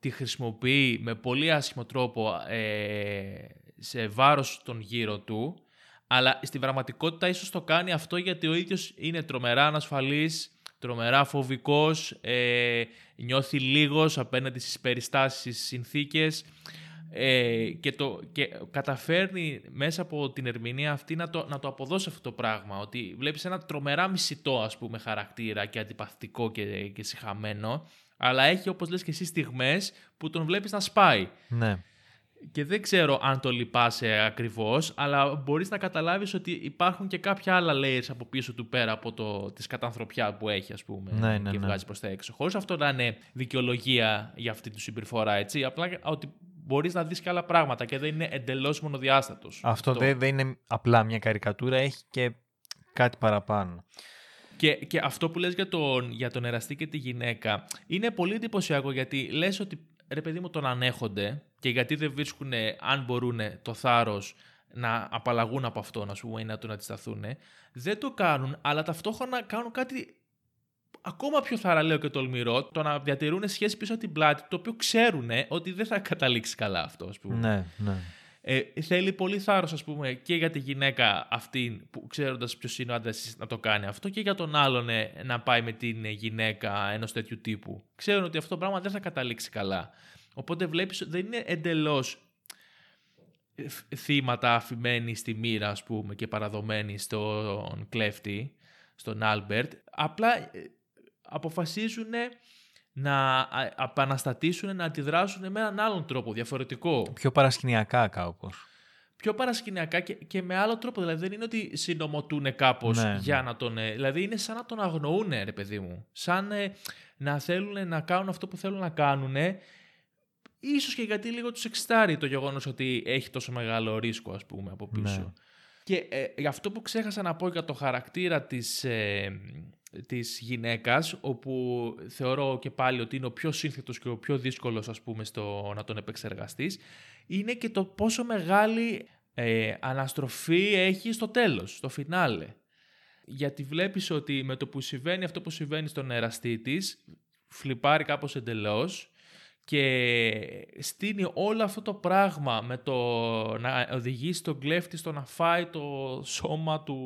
τη χρησιμοποιεί με πολύ άσχημο τρόπο ε, σε βάρος των γύρω του, αλλά στην πραγματικότητα ίσως το κάνει αυτό γιατί ο ίδιος είναι τρομερά ανασφαλής, τρομερά φοβικός, ε, νιώθει λίγος απέναντι στις περιστάσεις, στις συνθήκες ε, και, το, και καταφέρνει μέσα από την ερμηνεία αυτή να το, να το αποδώσει αυτό το πράγμα. Ότι βλέπεις ένα τρομερά μισητό ας πούμε χαρακτήρα και αντιπαθητικό και, και συχαμένο, αλλά έχει όπως λες και εσύ στιγμές που τον βλέπεις να σπάει. Ναι. Και δεν ξέρω αν το λυπάσαι ακριβώς, αλλά μπορείς να καταλάβεις ότι υπάρχουν και κάποια άλλα layers από πίσω του πέρα από το, της κατανθρωπιά που έχει, ας πούμε, ναι, ναι, και ναι. βγάζει προς τα έξω. Χωρίς αυτό να είναι δικαιολογία για αυτή τη συμπεριφορά, έτσι. Απλά ότι μπορείς να δεις και άλλα πράγματα και δεν είναι εντελώς μονοδιάστατος. Αυτό δεν, δεν είναι απλά μια καρικατούρα, έχει και κάτι παραπάνω. Και, και αυτό που λες για τον, για τον εραστή και τη γυναίκα είναι πολύ εντυπωσιακό γιατί λες ότι ρε παιδί μου τον ανέχονται και γιατί δεν βρίσκουν αν μπορούν το θάρρος να απαλλαγούν από αυτό να πούμε, ή να τον αντισταθούν. Δεν το κάνουν, αλλά ταυτόχρονα κάνουν κάτι ακόμα πιο θαραλέο και τολμηρό, το να διατηρούν σχέση πίσω από την πλάτη, το οποίο ξέρουν ότι δεν θα καταλήξει καλά αυτό, ας πούμε. Ναι, ναι. Ε, θέλει πολύ θάρρος, ας πούμε, και για τη γυναίκα αυτή που ξέροντας ποιος είναι ο άντρας να το κάνει αυτό και για τον άλλον ε, να πάει με την γυναίκα ενός τέτοιου τύπου. Ξέρουν ότι αυτό το πράγμα δεν θα καταλήξει καλά. Οπότε βλέπεις ότι δεν είναι εντελώς θύματα αφημένοι στη μοίρα, ας πούμε, και παραδομένοι στον κλέφτη, στον Άλμπερτ. Απλά ε, αποφασίζουν να επαναστατήσουν, να αντιδράσουν με έναν άλλον τρόπο, διαφορετικό. Πιο παρασκηνιακά κάπως. Πιο παρασκηνιακά και, και με άλλο τρόπο. Δηλαδή δεν είναι ότι συνωμοτούν κάπως Ναι, για ναι. να τον... ε, Δηλαδή είναι σαν να τον αγνοούν, ρε παιδί μου. Σαν ε, να θέλουν να κάνουν αυτό που θέλουν να κάνουν. Ίσως και γιατί λίγο τους εξτάρει το γεγονός ότι έχει τόσο μεγάλο ρίσκο, ας πούμε, από πίσω. Ναι. Και ε, για αυτό που ξέχασα να πω για το χαρακτήρα της, ε, της γυναίκας, όπου θεωρώ και πάλι ότι είναι ο πιο σύνθετος και ο πιο δύσκολος, ας πούμε, στο να τον επεξεργαστείς, είναι και το πόσο μεγάλη ε, αναστροφή έχει στο τέλος, στο φινάλε. Γιατί βλέπεις ότι με το που συμβαίνει αυτό που συμβαίνει στον εραστή της, φλιπάρει κάπως εντελώς και στήνει όλο αυτό το πράγμα με το να οδηγήσει τον κλέφτη στο να φάει το σώμα του,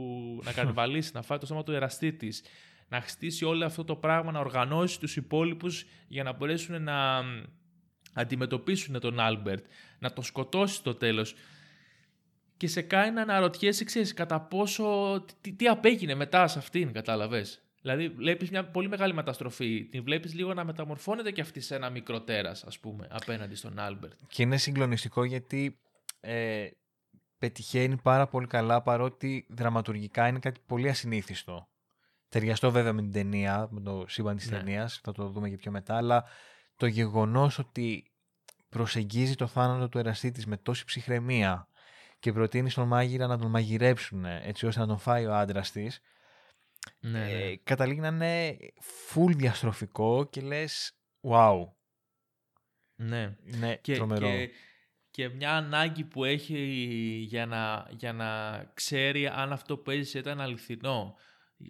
να κανιβαλίσει, να φάει το σώμα του εραστή της, να χτίσει όλο αυτό το πράγμα, να οργανώσει τους υπόλοιπους για να μπορέσουν να αντιμετωπίσουν τον Άλμπερτ, να τον σκοτώσει στο τέλος και σε κάνει να αναρωτιέσαι, ξέρεις, κατά πόσο, τι, τι απέγινε μετά σε αυτήν, κατάλαβες. Δηλαδή, βλέπεις μια πολύ μεγάλη μεταστροφή. Την βλέπεις λίγο να μεταμορφώνεται και αυτή σε ένα μικρό τέρας, ας πούμε, απέναντι στον Άλμπερτ. Και είναι συγκλονιστικό γιατί ε, πετυχαίνει πάρα πολύ καλά παρότι δραματουργικά είναι κάτι πολύ ασυνήθιστο. Ταιριαστό βέβαια με την ταινία, με το σύμπαν της Ναι. ταινίας, θα το δούμε και πιο μετά, αλλά το γεγονός ότι προσεγγίζει το θάνατο του εραστή της με τόση ψυχραιμία και προτείνει στον μάγειρα να τον μαγειρέψουν έτσι ώστε να τον φάει ο άντρας της, Ναι, ε, καταλήγει να είναι full διαστροφικό και λες wow, ναι. είναι Και, τρομερό. και, και μια ανάγκη που έχει για να, για να ξέρει αν αυτό που έζησε ήταν αληθινό.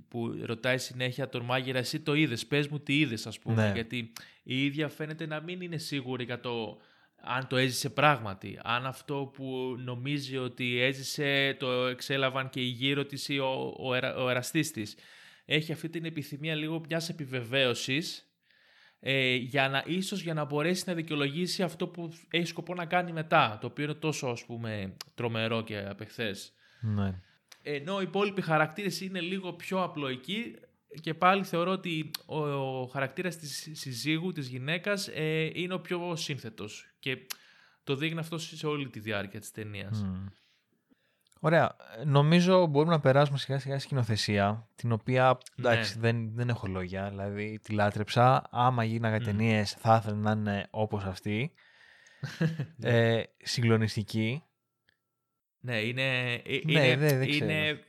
Που ρωτάει συνέχεια τον μάγειρα, εσύ το είδες, πες μου τι είδες ας πούμε. Ναι. Γιατί η ίδια φαίνεται να μην είναι σίγουρη για το αν το έζησε πράγματι. Αν αυτό που νομίζει ότι έζησε το εξέλαβαν και οι γύρω της ή ο, ο, ερα- ο εραστής της. Έχει αυτή την επιθυμία λίγο μιας επιβεβαίωσης ε, για να, ίσως για να μπορέσει να δικαιολογήσει αυτό που έχει σκοπό να κάνει μετά, το οποίο είναι τόσο ας πούμε τρομερό και απεχθές. Ναι. Ενώ οι υπόλοιποι χαρακτήρες είναι λίγο πιο απλοϊκοί και πάλι θεωρώ ότι ο, ο χαρακτήρας της συζύγου, της γυναίκας, ε, είναι ο πιο σύνθετος και το δείχνει αυτό σε όλη τη διάρκεια της ταινίας. Μμ. Ωραία. Ε, Νομίζω μπορούμε να περάσουμε σιγά σιγά στη σκηνοθεσία, την οποία εντάξει, Ναι. δεν, δεν έχω λόγια. Δηλαδή τη λάτρεψα. Άμα γίναγα Μμ. ταινίες, θα ήθελα να είναι όπως αυτή. ε, συγκλονιστική. Ναι, είναι, ε, Ναι, είναι, δεν- δεν είναι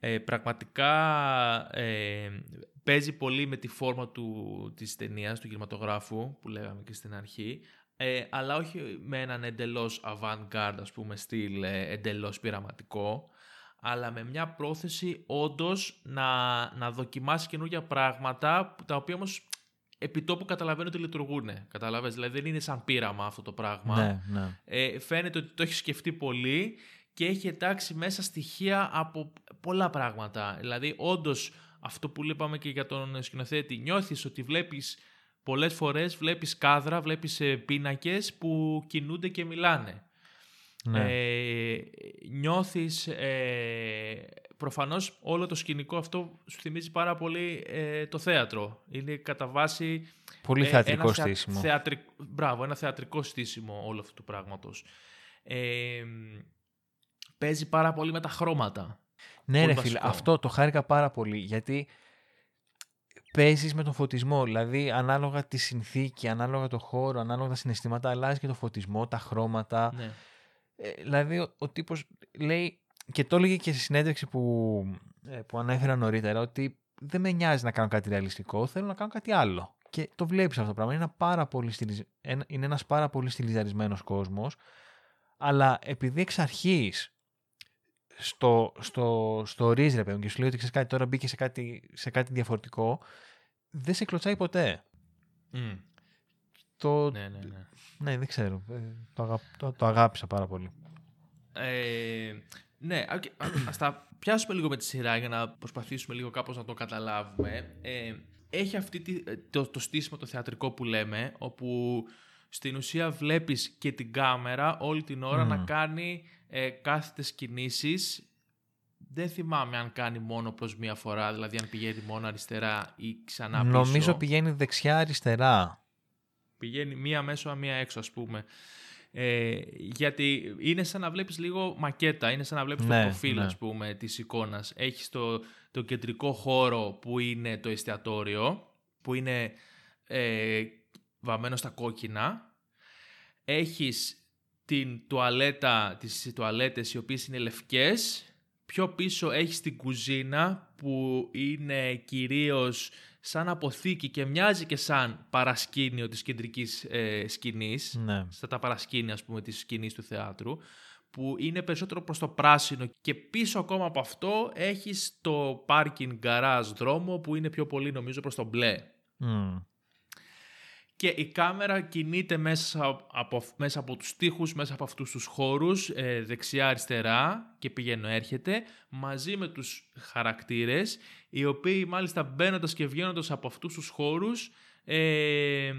ε, πραγματικά ε, παίζει πολύ με τη φόρμα του, της ταινίας, του κινηματογράφου που λέγαμε και στην αρχή ε, αλλά όχι με έναν εντελώς avant-garde ας πούμε στυλ ε, εντελώς πειραματικό αλλά με μια πρόθεση όντως να, να δοκιμάσει καινούργια πράγματα που- τα οποία όμως επιτόπου καταλαβαίνω ότι λειτουργούν. Καταλαβαίνεις, δηλαδή δεν είναι σαν πείραμα αυτό το πράγμα. Ναι, ναι. Ε, φαίνεται ότι το έχεις σκεφτεί πολύ και έχει εντάξει μέσα στοιχεία από πολλά πράγματα. Δηλαδή, όντως αυτό που είπαμε και για τον σκηνοθέτη, νιώθεις ότι βλέπεις πολλές φορές, βλέπεις κάδρα, βλέπεις ε, πίνακες που κινούνται και μιλάνε. ναι. Ε, νιώθεις, ε, προφανώς όλο το σκηνικό αυτό σου θυμίζει πάρα πολύ ε, το θέατρο. Είναι κατά βάση Πολύ ε, θεατρικό ένα θεα- στήσιμο. θεατρικ- Μπράβο, ένα θεατρικό στήσιμο όλο αυτού του πράγματος. Ε, παίζει πάρα πολύ με τα χρώματα. Ναι, Πολύ ρε φίλε, βασικό. αυτό το χάρηκα πάρα πολύ γιατί παίζεις με τον φωτισμό. Δηλαδή, ανάλογα τη συνθήκη, ανάλογα το χώρο, ανάλογα τα συναισθήματα, αλλάζει και το φωτισμό, τα χρώματα. Ναι. Ε, δηλαδή, ο, ο τύπος λέει, και το έλεγε και στη συνέντευξη που, ε, που ανέφερα νωρίτερα, ότι δεν με νοιάζει να κάνω κάτι ρεαλιστικό, θέλω να κάνω κάτι άλλο. Και το βλέπεις αυτό το πράγμα. Είναι, ένα πάρα πολύ στιλιζ... ένα- είναι ένας πάρα πολύ στιλιζαρισμένος κόσμος, αλλά επειδή εξ αρχής στο, στο, στο ρίζ, ρε παιδί μου, και σου λέει ότι ξέρεις κάτι, τώρα μπήκε σε κάτι, σε κάτι διαφορετικό, δεν σε κλωτσάει ποτέ. Μμ. Το, ναι, ναι, ναι. ναι, δεν ξέρω. ε, Το, αγα... το, το αγάπησα πάρα πολύ. Ε, ναι, α, και- α- ας τα πιάσουμε λίγο με τη σειρά για να προσπαθήσουμε λίγο κάπως να το καταλάβουμε. Ε, έχει αυτή τη, ε, το, το στήσιμο το θεατρικό που λέμε, όπου στην ουσία βλέπεις και την κάμερα όλη την ώρα Μμμ. να κάνει ε, κάθετες κινήσεις. Δεν θυμάμαι αν κάνει μόνο προς μία φορά, δηλαδή αν πηγαίνει μόνο αριστερά ή ξανά πίσω. Νομίζω πηγαίνει δεξιά-αριστερά. Πηγαίνει μία μέσω, μία έξω, ας πούμε. Ε, γιατί είναι σαν να βλέπεις λίγο μακέτα, είναι σαν να βλέπεις Ναι, το προφίλ, ναι. ας πούμε, της εικόνας. Έχεις το, το κεντρικό χώρο που είναι το εστιατόριο, που είναι ε, βαμμένο στα κόκκινα. Έχεις την τουαλέτα, τις τουαλέτες οι οποίες είναι λευκές. Πιο πίσω έχεις την κουζίνα που είναι κυρίως σαν αποθήκη και μοιάζει και σαν παρασκήνιο της κεντρικής ε, σκηνής, Ναι. στα τα παρασκήνια ας πούμε της σκηνής του θεάτρου, που είναι περισσότερο προς το πράσινο και πίσω ακόμα από αυτό έχεις το parking garage δρόμο που είναι πιο πολύ νομίζω προς το μπλε. Μμ. Και η κάμερα κινείται μέσα από, μέσα από τους τοίχους, μέσα από αυτούς τους χώρους, ε, δεξιά-αριστερά και πηγαίνω έρχεται, μαζί με τους χαρακτήρες, οι οποίοι μάλιστα μπαίνοντας και βγαίνοντας από αυτούς τους χώρους, ε,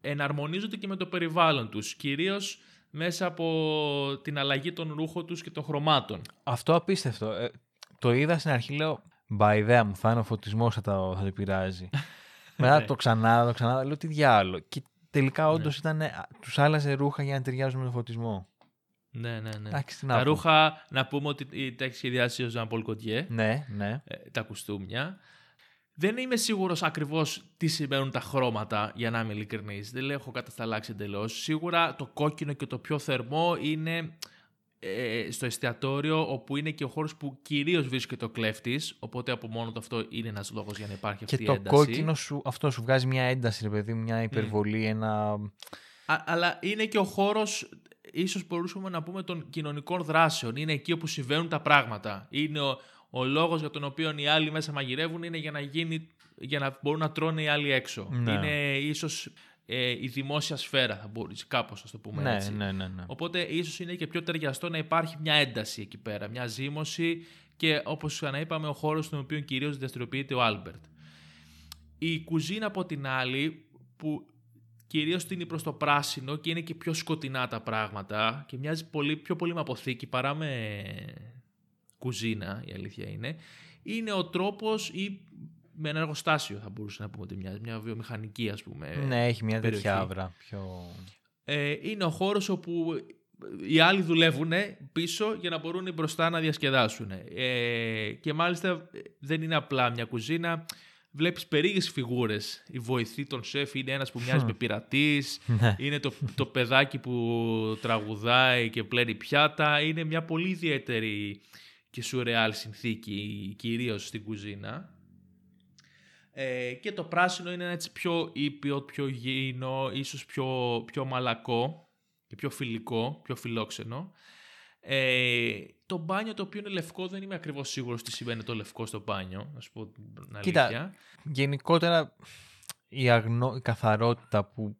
εναρμονίζονται και με το περιβάλλον τους, κυρίως μέσα από την αλλαγή των ρούχων τους και των χρωμάτων. Αυτό απίστευτο. Ε, το είδα στην αρχή, λέω, μπα ιδέα μου, θα είναι ο φωτισμός θα το, θα το επηρεάζει. Μετά Ναι. το ξανά, το ξανά, λέω τι διάλογο. Και τελικά Ναι. όντως ήταν, τους άλλαζε ρούχα για να ταιριάζουν με τον φωτισμό. Ναι, ναι, ναι. Εντάξει, τι να Τα πω. ρούχα, να πούμε ότι τα έχει σχεδιάσει ο Ζαν Πολ Κοντιέ. Ναι, ναι. ε, τα κουστούμια. Δεν είμαι σίγουρος ακριβώς τι σημαίνουν τα χρώματα, για να είμαι ειλικρινής. Δεν έχω κατασταλάξει εντελώς. Σίγουρα το κόκκινο και το πιο θερμό είναι ε, στο εστιατόριο, όπου είναι και ο χώρος που κυρίως βρίσκεται ο κλέφτης, οπότε από μόνο του αυτό είναι ένας λόγος για να υπάρχει αυτή Και η το ένταση. κόκκινο σου, αυτό σου βγάζει μια ένταση, ρε παιδί, μια υπερβολή, ένα... Α- αλλά είναι και ο χώρος, ίσως μπορούσαμε να πούμε, των κοινωνικών δράσεων. Είναι εκεί όπου συμβαίνουν τα πράγματα. Είναι ο, ο λόγος για τον οποίο οι άλλοι μέσα μαγειρεύουν είναι για να, γίνει, για να μπορούν να τρώνε οι άλλοι έξω. Ναι. Είναι ίσως ε, η δημόσια σφαίρα, θα μπορούσε κάπως να το πούμε Ναι, έτσι. ναι, ναι, ναι. Οπότε ίσως είναι και πιο ταιριαστό να υπάρχει μια ένταση εκεί πέρα, μια ζήμωση και όπως ξαναείπαμε ο χώρος στον οποίο κυρίως δραστηριοποιείται ο Άλμπερτ. Η κουζίνα από την άλλη που κυρίως τείνει προς το πράσινο και είναι και πιο σκοτεινά τα πράγματα και μοιάζει πολύ, πιο πολύ με αποθήκη παρά με κουζίνα η αλήθεια είναι είναι ο τρόπος ή με ένα εργοστάσιο θα μπορούσε να πούμε ότι μοιάζει, μια βιομηχανική ας πούμε ναι, έχει μια τέτοια περιοχή. αύρα. Πιο... ε, είναι ο χώρος όπου οι άλλοι δουλεύουν πίσω για να μπορούν μπροστά να διασκεδάσουν. Ε, και μάλιστα ε, δεν είναι απλά μια κουζίνα. Βλέπεις περίεργες φιγούρες. Η βοηθή των σεφ είναι ένας που μοιάζει με πειρατής. Ναι. είναι το, το παιδάκι που τραγουδάει και πλένει πιάτα. Είναι μια πολύ ιδιαίτερη και σουρεάλ συνθήκη, κυρίως στην κουζίνα. Ε, και το πράσινο είναι ένα έτσι πιο ήπιο, πιο γήινο, ίσως πιο, πιο μαλακό και πιο φιλικό, πιο φιλόξενο. Ε, το μπάνιο το οποίο είναι λευκό δεν είμαι ακριβώς σίγουρος τι σημαίνει το λευκό στο μπάνιο, να σου πω την αλήθεια. Κοίτα, γενικότερα η, αγνο... η καθαρότητα που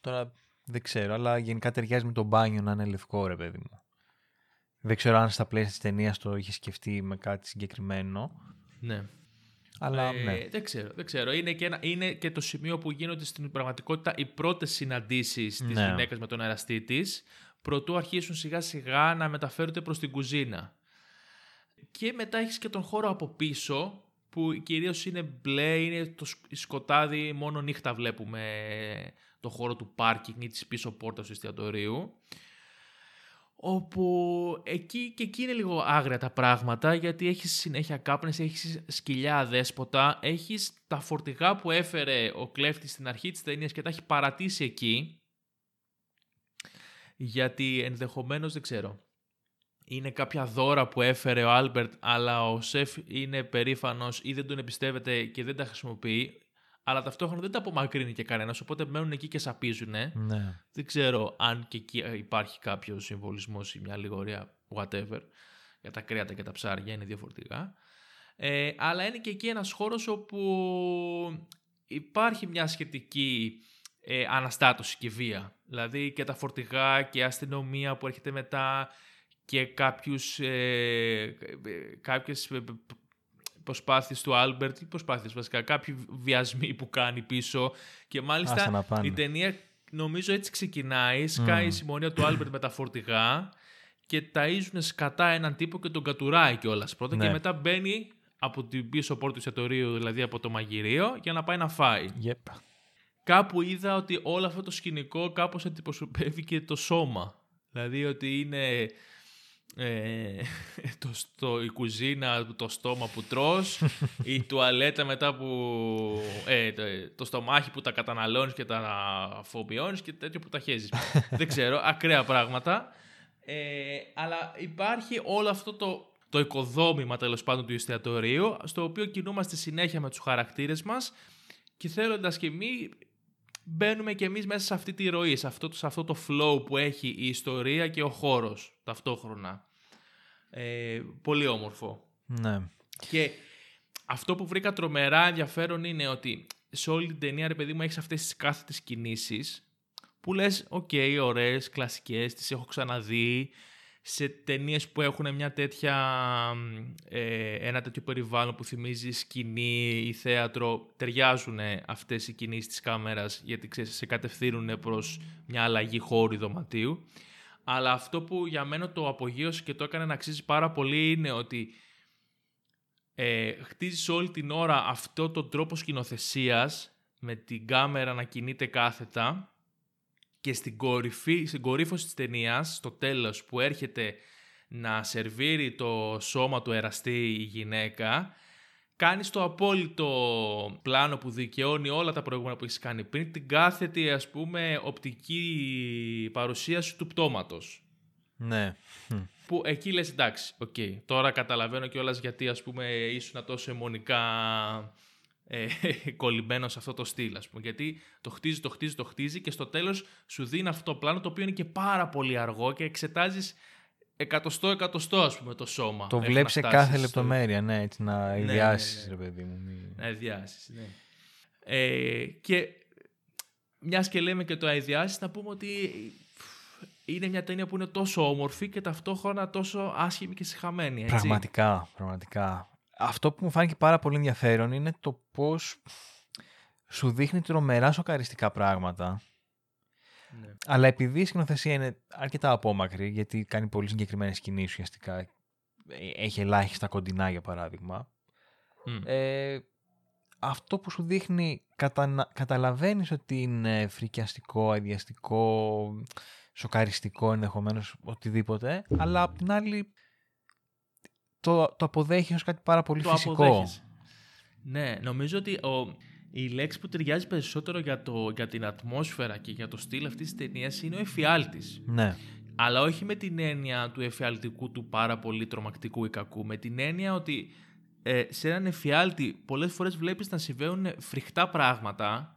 τώρα δεν ξέρω, αλλά γενικά ταιριάζει με το μπάνιο να είναι λευκό ρε παιδί μου. Δεν ξέρω αν στα πλαίσια της ταινίας το είχες σκεφτεί με κάτι συγκεκριμένο. Ναι. Αλλά ε, ναι. Δεν ξέρω. Δεν ξέρω. Είναι, και ένα, είναι και το σημείο που γίνονται στην πραγματικότητα οι πρώτες συναντήσεις της Ναι. γυναίκας με τον εραστή της, προτού αρχίσουν σιγά σιγά να μεταφέρονται προς την κουζίνα. Και μετά έχεις και τον χώρο από πίσω, που κυρίως είναι μπλε, είναι το σκ- σκοτάδι, μόνο νύχτα βλέπουμε το χώρο του πάρκινγκ ή της πίσω πόρτας του εστιατορίου. Όπου εκεί και εκεί είναι λίγο άγρια τα πράγματα γιατί έχεις συνέχεια κάπνες, έχεις σκυλιά αδέσποτα, έχεις τα φορτηγά που έφερε ο κλέφτης στην αρχή της ταινίας και τα έχει παρατήσει εκεί. Γιατί ενδεχομένως δεν ξέρω είναι κάποια δώρα που έφερε ο Άλμπερτ, αλλά ο σεφ είναι περήφανος ή δεν τον εμπιστεύεται και δεν τα χρησιμοποιεί, αλλά ταυτόχρονα δεν τα απομακρύνει και κανένας, οπότε μένουν εκεί και σαπίζουνε. ναι. Δεν ξέρω αν και εκεί υπάρχει κάποιος συμβολισμός ή μια αλληγορία, whatever, για τα κρέατα και τα ψάρια, είναι διαφορετικά. Ε, αλλά είναι και εκεί ένας χώρος όπου υπάρχει μια σχετική ε, αναστάτωση και βία. Δηλαδή και τα φορτηγά και η αστυνομία που έρχεται μετά και κάποιους, ε, ε, κάποιες ε, προσπάθειες του Άλμπερτ, ή προσπάθειες βασικά, κάποιοι βιασμοί που κάνει πίσω και Άσε μάλιστα να πάνε. η ταινία νομίζω έτσι ξεκινάει, σκάει η συμμορία του Άλμπερτ με τα φορτηγά και ταΐζουν σκατά έναν τύπο και τον κατουράει κιόλας πρώτα Ναι. και μετά μπαίνει από την πίσω πόρτα του εστιατορίου, δηλαδή από το μαγειρείο, για να πάει να φάει. Yep. Κάπου είδα ότι όλο αυτό το σκηνικό κάπως αντιπροσωπεύει και το σώμα. Δηλαδή ότι είναι ε, το, στο, η κουζίνα, το στόμα που τρως, η τουαλέτα μετά που... Ε, το, το στομάχι που τα καταναλώνεις και τα φοβιώνεις και τέτοιο που τα χέζεις. Δεν ξέρω, ακραία πράγματα. Ε, αλλά υπάρχει όλο αυτό το, το οικοδόμημα τέλος πάντων του εστιατορίου, στο οποίο κινούμαστε συνέχεια με τους χαρακτήρες μας και θέλοντας και μη μπαίνουμε και εμείς μέσα σε αυτή τη ροή, σε αυτό, σε αυτό το flow που έχει η ιστορία και ο χώρος ταυτόχρονα. Ε, πολύ όμορφο. Ναι. Και αυτό που βρήκα τρομερά ενδιαφέρον είναι ότι σε όλη την ταινία, ρε παιδί μου, έχεις αυτές τις κάθετες κινήσεις που λες, οκ, ωραίες, κλασικές, τις έχω ξαναδεί, σε ταινίες που έχουν μια τέτοια, ε, ένα τέτοιο περιβάλλον που θυμίζει σκηνή ή θέατρο, ταιριάζουν αυτές οι κινήσεις της κάμερας γιατί ξέρεις, σε κατευθύνουν προς μια αλλαγή χώρου ή δωματίου. Αλλά αυτό που για μένα το απογείωσε και το έκανε να αξίζει πάρα πολύ είναι ότι ε, χτίζεις όλη την ώρα αυτό τον τρόπο σκηνοθεσίας με την κάμερα να κινείται κάθετα και στην, κορυφή, στην κορύφωση της ταινίας, στο τέλος που έρχεται να σερβίρει το σώμα του εραστή η γυναίκα, κάνεις το απόλυτο πλάνο που δικαιώνει όλα τα προηγούμενα που έχεις κάνει πριν, την κάθετη ας πούμε οπτική παρουσίαση του πτώματος. Ναι. Που εκεί λες εντάξει, οκ, τώρα καταλαβαίνω κιόλας γιατί ας πούμε ήσουν τόσο εμμονικά ε, κολλημένο σε αυτό το στυλ, ας πούμε. Γιατί το χτίζει, το χτίζει, το χτίζει και στο τέλος σου δίνει αυτό το πλάνο το οποίο είναι και πάρα πολύ αργό και εξετάζεις εκατοστό εκατοστό ας πούμε το σώμα. Το μέχρι βλέπεις σε να κάθε φτάσεις στο- λεπτομέρεια, ναι, έτσι να ναι, ιδιάσεις, ναι. ρε παιδί μου. μη- Να αειδιάσεις, ναι. Ε, και μιας και λέμε και το αειδιάσεις να πούμε ότι είναι μια ταινία που είναι τόσο όμορφη και ταυτόχρονα τόσο άσχημη και συχαμένη. Έτσι. Πραγματικά, πραγματικά. Αυτό που μου φάνηκε πάρα πολύ ενδιαφέρον είναι το πώς σου δείχνει τρομερά σοκαριστικά πράγματα. Ναι. Αλλά επειδή η σκηνοθεσία είναι αρκετά απόμακρη, γιατί κάνει πολύ συγκεκριμένες σκηνές ουσιαστικά, ε, έχει ελάχιστα κοντινά για παράδειγμα, Μμ. ε, αυτό που σου δείχνει κατανα... καταλαβαίνεις ότι είναι φρικιαστικό, αειδιαστικό, σοκαριστικό ενδεχομένως οτιδήποτε, αλλά απ' την άλλη το, το αποδέχει ως κάτι πάρα πολύ το φυσικό. αποδέχεσαι. Ναι, νομίζω ότι ο, η λέξη που ταιριάζει περισσότερο για, το, για την ατμόσφαιρα και για το στυλ αυτής της ταινίας είναι ο εφιάλτης. Ναι, Αλλά όχι με την έννοια του εφιαλτικού του πάρα πολύ τρομακτικού ή κακού. Με την έννοια ότι ε, σε έναν εφιάλτη πολλές φορές βλέπεις να συμβαίνουν φρικτά πράγματα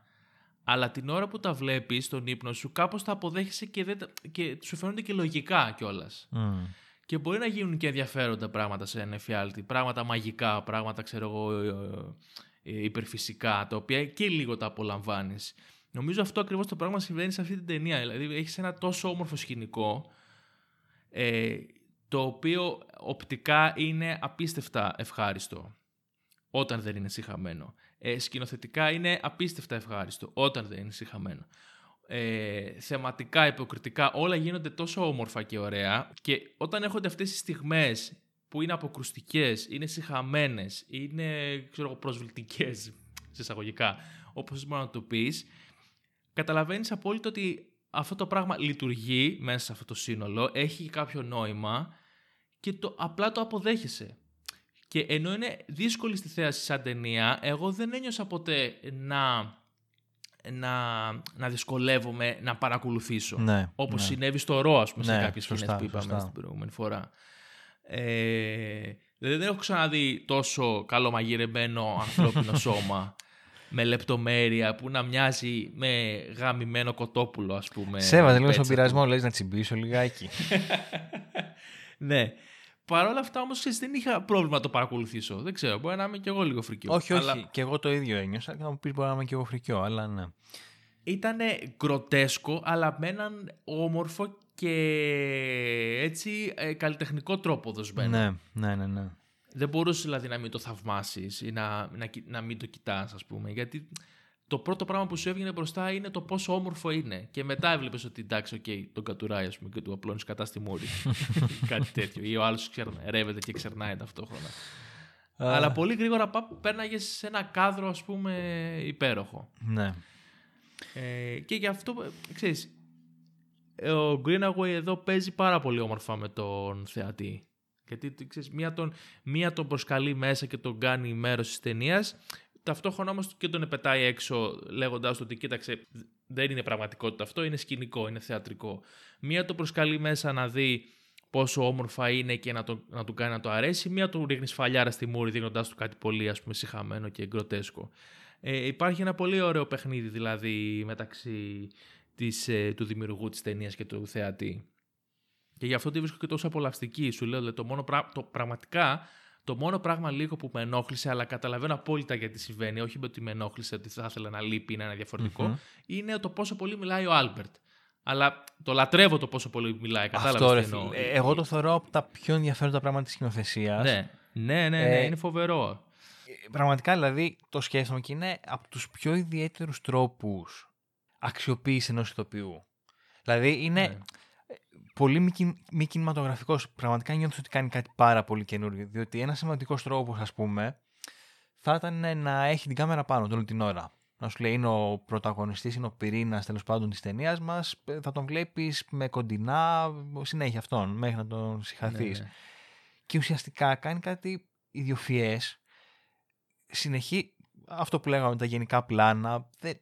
αλλά την ώρα που τα βλέπεις στον ύπνο σου κάπως τα αποδέχεσαι και, δεν, τα- και σου φαίνονται και λογικά κιόλας. Μμ. Και μπορεί να γίνουν και ενδιαφέροντα πράγματα σε ένα εφιάλτη. Πράγματα μαγικά, πράγματα ξέρω εγώ, ε, ε, υπερφυσικά, τα οποία και λίγο τα απολαμβάνεις. Νομίζω αυτό ακριβώς το πράγμα συμβαίνει σε αυτή την ταινία. Δηλαδή, έχεις ένα τόσο όμορφο σκηνικό, ε, το οποίο οπτικά είναι απίστευτα ευχάριστο όταν δεν είναι συχαμένο. Ε, σκηνοθετικά είναι απίστευτα ευχάριστο όταν δεν είναι συχαμένο. Ε, θεματικά, υποκριτικά, όλα γίνονται τόσο όμορφα και ωραία και όταν έχονται αυτές οι στιγμές που είναι αποκρουστικές, είναι συχαμένες, είναι ξέρω, προσβλητικές, σε εισαγωγικά, όπως μπορεί να το πεις, καταλαβαίνεις απόλυτα ότι αυτό το πράγμα λειτουργεί μέσα σε αυτό το σύνολο, έχει κάποιο νόημα και το, απλά το αποδέχεσαι. Και ενώ είναι δύσκολη στη θέαση σαν ταινία, εγώ δεν ένιωσα ποτέ να, να, να δυσκολεύομαι να παρακολουθήσω. Ναι, όπως ναι. συνέβη στο ρο, ας πούμε, σε Ναι, κάποιες σωστά, σκηνές που είπαμε σωστά. στην προηγούμενη φορά. Ε, δεν έχω ξαναδεί τόσο καλομαγειρεμένο ανθρώπινο σώμα με λεπτομέρεια που να μοιάζει με γαμημένο κοτόπουλο, ας πούμε. Σέβαζε λίγο στον πέτσα πειρασμό, λες να τσιμπήσω λιγάκι. ναι. Παρ' όλα αυτά όμως ξέρεις, δεν είχα πρόβλημα να το παρακολουθήσω. Δεν ξέρω, μπορεί να είμαι κι εγώ λίγο φρικιό. όχι, όχι. Αλλά Και εγώ το ίδιο ένιωσα. Και θα μου πεις μπορεί να είμαι και εγώ φρικιό, αλλά ναι. ήταν γκροτέσκο, αλλά με έναν όμορφο και έτσι ε, καλλιτεχνικό τρόπο δοσμένο. Ναι, ναι, ναι. ναι. Δεν μπορούσες δηλαδή να μην το θαυμάσεις ή να, να, κοι- να μην το κοιτάς, ας πούμε. Γιατί το πρώτο πράγμα που σου έβγαινε μπροστά είναι το πόσο όμορφο είναι. Και μετά έβλεπες ότι εντάξει, οκ, τον κατουράει, ας πούμε, και του απλώνει σκατά στη μούρη. Κάτι τέτοιο. Ή ο άλλος ρεύεται και ξερνάει ταυτόχρονα. Αλλά πολύ γρήγορα πέρναγε σε ένα κάδρο, ας πούμε, υπέροχο. Ναι. Ε, και γι' αυτό, ε, ξέρεις, ε, ο Greenaway εδώ παίζει πάρα πολύ όμορφα με τον θεατή. Γιατί τι ξέρεις, μία, τον, μία τον προσκαλεί μέσα και τον κάνει μέρος της ταινίας. Ταυτόχρονα όμως και τον πετάει έξω λέγοντάς του ότι κοίταξε δεν είναι πραγματικότητα αυτό, είναι σκηνικό, είναι θεατρικό. Μία τον προσκαλεί μέσα να δει πόσο όμορφα είναι και να, το, να του κάνει να το αρέσει. Μία του ρίχνει σφαλιάρα στη μούρη δίνοντάς του κάτι πολύ ας πούμε συχαμένο και γκροτέσκο. Ε, υπάρχει ένα πολύ ωραίο παιχνίδι δηλαδή μεταξύ της, ε, του δημιουργού της ταινίας και του θεατή. Και γι' αυτό τη βρίσκω και τόσο απολαυστική. Σου λέω, δηλαδή, το μόνο πρά- το, πραγματικά το μόνο πράγμα λίγο που με ενόχλησε, αλλά καταλαβαίνω απόλυτα γιατί συμβαίνει, όχι με ότι με ενόχλησε ότι θα ήθελα να λείπει ή να είναι διαφορετικό, Μμμ. είναι το πόσο πολύ μιλάει ο Άλμπερτ. Αλλά το λατρεύω το πόσο πολύ μιλάει. Κατάλαβες Αυτό ρε τι εννοώ. φίλε. Ε, Εγώ το θεωρώ από τα πιο ενδιαφέροντα πράγματα της σκηνοθεσίας. Ναι, ναι, ναι, ναι Ε, είναι φοβερό. Ε, Πραγματικά δηλαδή το σκέφτομαι και είναι από τους πιο ιδιαίτερους τρόπους αξιοποίησης ενός ηθοποιού. Δηλαδή είναι Ναι. Πολύ μη, κιν- μη κινηματογραφικός. Πραγματικά νιώθω ότι κάνει κάτι πάρα πολύ καινούργιο. Διότι ένας σημαντικός τρόπος ας πούμε θα ήταν να έχει την κάμερα πάνω του όλη την ώρα. Να σου λέει είναι ο πρωταγωνιστής, είναι ο πυρήνας τέλος πάντων της ταινίας μας. Ε, Θα τον βλέπεις με κοντινά συνέχεια αυτόν μέχρι να τον συγχαθείς. Ναι, ναι. Και ουσιαστικά κάνει κάτι ιδιοφιές. Συνεχεί αυτό που λέγαμε τα γενικά πλάνα. Δεν,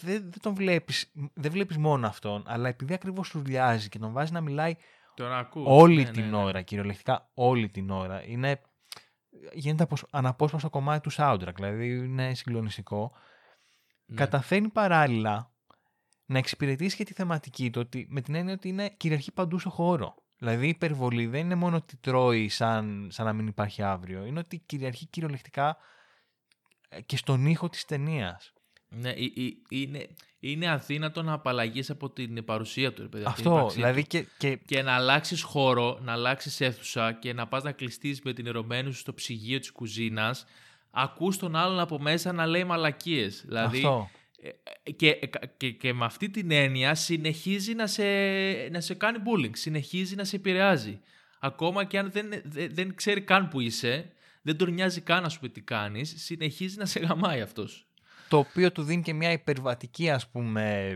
δεν, δεν τον βλέπεις, δεν βλέπεις μόνο αυτόν, αλλά επειδή ακριβώς σου βουλιάζει και τον βάζει να μιλάει Τον ακούω. όλη Ναι, την ναι, ναι. ώρα, κυριολεκτικά όλη την ώρα. Είναι, γίνεται αποσ- αναπόσπαστο κομμάτι του soundtrack, δηλαδή είναι συγκλονιστικό. Ναι. Καταφέρνει παράλληλα να εξυπηρετήσει και τη θεματική του, ότι, με την έννοια ότι είναι κυριαρχεί παντού στο χώρο. Δηλαδή η υπερβολή δεν είναι μόνο ότι τρώει σαν, σαν να μην υπάρχει αύριο, είναι ότι κυριαρχεί κυριολεκτικά ε, και στον ήχο της ταινίας. Ναι, ε- ε- είναι, είναι αδύνατο να απαλλαγείς από την παρουσία του. Ρε, παιδί, από την Αυτό, ύπαρξή του. δηλαδή και, και Και να αλλάξεις χώρο, να αλλάξεις αίθουσα και να πας να κλειστείς με την ερωμένη σου στο ψυγείο της κουζίνας, ακούς τον άλλον από μέσα να λέει μαλακίες. Δηλαδή, αυτό. ε, και, και, και με αυτή την έννοια συνεχίζει να σε, να σε κάνει bullying, συνεχίζει να σε επηρεάζει. Ακόμα και αν δεν, δεν, δεν ξέρει καν που είσαι, δεν τον νοιάζει καν να σου πει τι κάνεις, συνεχίζει να σε γαμάει αυτός. Το οποίο του δίνει και μια υπερβατική ας πούμε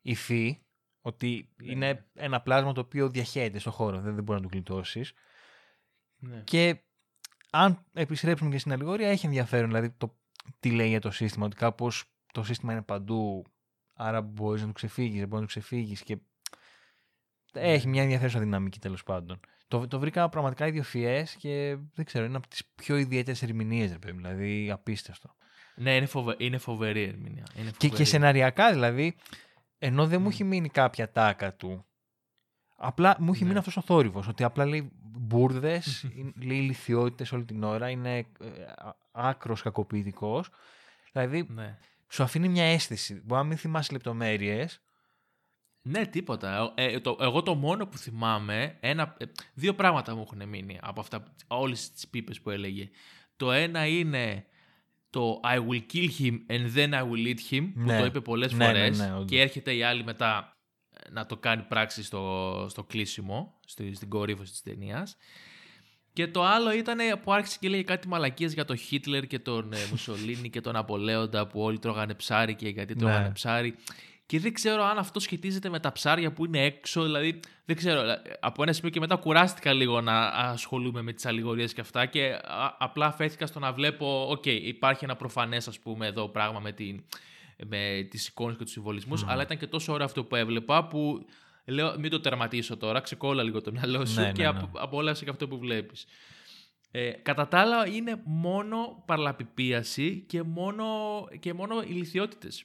υφή ότι Ναι. είναι ένα πλάσμα το οποίο διαχέεται στο χώρο, δεν, δεν μπορεί να του γλιτώσεις Ναι. και αν επιστρέψουμε και στην αλληγορία έχει ενδιαφέρον δηλαδή το τι λέει για το σύστημα ότι κάπως το σύστημα είναι παντού άρα μπορείς να του ξεφύγεις, δεν μπορείς να του ξεφύγεις και έχει μια ενδιαφέρουσα δυναμική τέλος πάντων. Το, το βρήκα πραγματικά ιδιοφιές και δεν ξέρω, είναι από τις πιο ιδιαίτερες ερμηνείες, ρε παιδί, μου, δηλαδή απίστευτο. Ναι, είναι, φοβε... είναι φοβερή ερμηνεία. Είναι Και, φοβερή. και σεναριακά δηλαδή, ενώ δεν μου Μμ. έχει μείνει κάποια τάκα του, απλά μου έχει Ναι. μείνει αυτός ο θόρυβος, ότι απλά λέει μπουρδες, λέει ηλικιότητε όλη την ώρα, είναι ε, άκρος κακοποιητικός. Δηλαδή, Ναι. σου αφήνει μια αίσθηση. Μπορεί να μην θυμάσαι λεπτομέρειες. Ναι, τίποτα. Ε, το, εγώ το μόνο που θυμάμαι, ένα, ε, δύο πράγματα μου έχουν μείνει από αυτά, όλες τις πίπες που έλεγε. Το ένα είναι το I will kill him and then I will eat him, που Ναι. το είπε πολλές Ναι, ναι, φορές ναι, όντως. και έρχεται η άλλη μετά ε, να το κάνει πράξη στο, στο κλείσιμο, στη, στην κορύφωση της ταινίας. Και το άλλο ήταν που άρχισε και λέγε κάτι μαλακίες για τον Χίτλερ και τον ε, Μουσολίνη και τον Απολέοντα που όλοι τρώγανε ψάρι και γιατί Ναι. τρώγανε ψάρι. Και δεν ξέρω αν αυτό σχετίζεται με τα ψάρια που είναι έξω. Δηλαδή, δεν ξέρω. ε, Από ένα σημείο και μετά κουράστηκα λίγο να ασχολούμαι με τις αλληγορίες και αυτά. Και α, απλά αφέθηκα στο να βλέπω. Οκ, υπάρχει ένα προφανές, ας πούμε, εδώ πράγμα με, την, με τις εικόνες και τους συμβολισμούς. Αλλά ήταν και τόσο ωραίο αυτό που έβλεπα που λέω μην το τερματίσω τώρα. Ξεκόλλα λίγο το μυαλό σου Ναι, και ναι, ναι. απο- απόλαυσε και αυτό που βλέπεις. Ε, κατά τα άλλα είναι μόνο παρλαπιπίαση και μόνο, και μόνο ηλικιότητες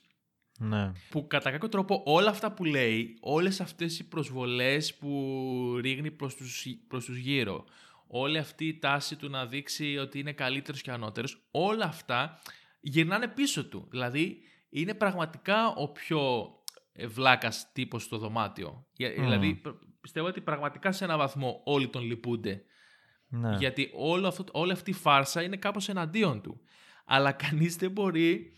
Ναι. που κατά κάποιο τρόπο όλα αυτά που λέει, όλες αυτές οι προσβολές που ρίχνει προς τους, προς τους γύρω, όλη αυτή η τάση του να δείξει ότι είναι καλύτερος και ανώτερος, όλα αυτά γυρνάνε πίσω του. Δηλαδή είναι πραγματικά ο πιο ε, βλάκας τύπος στο δωμάτιο. Για- Δηλαδή π- πιστεύω ότι πραγματικά σε έναν βαθμό όλοι τον λυπούνται. ναι. Γιατί όλο αυτό, όλη αυτή η φάρσα είναι κάπως εναντίον του. Αλλά κανείς δεν μπορεί,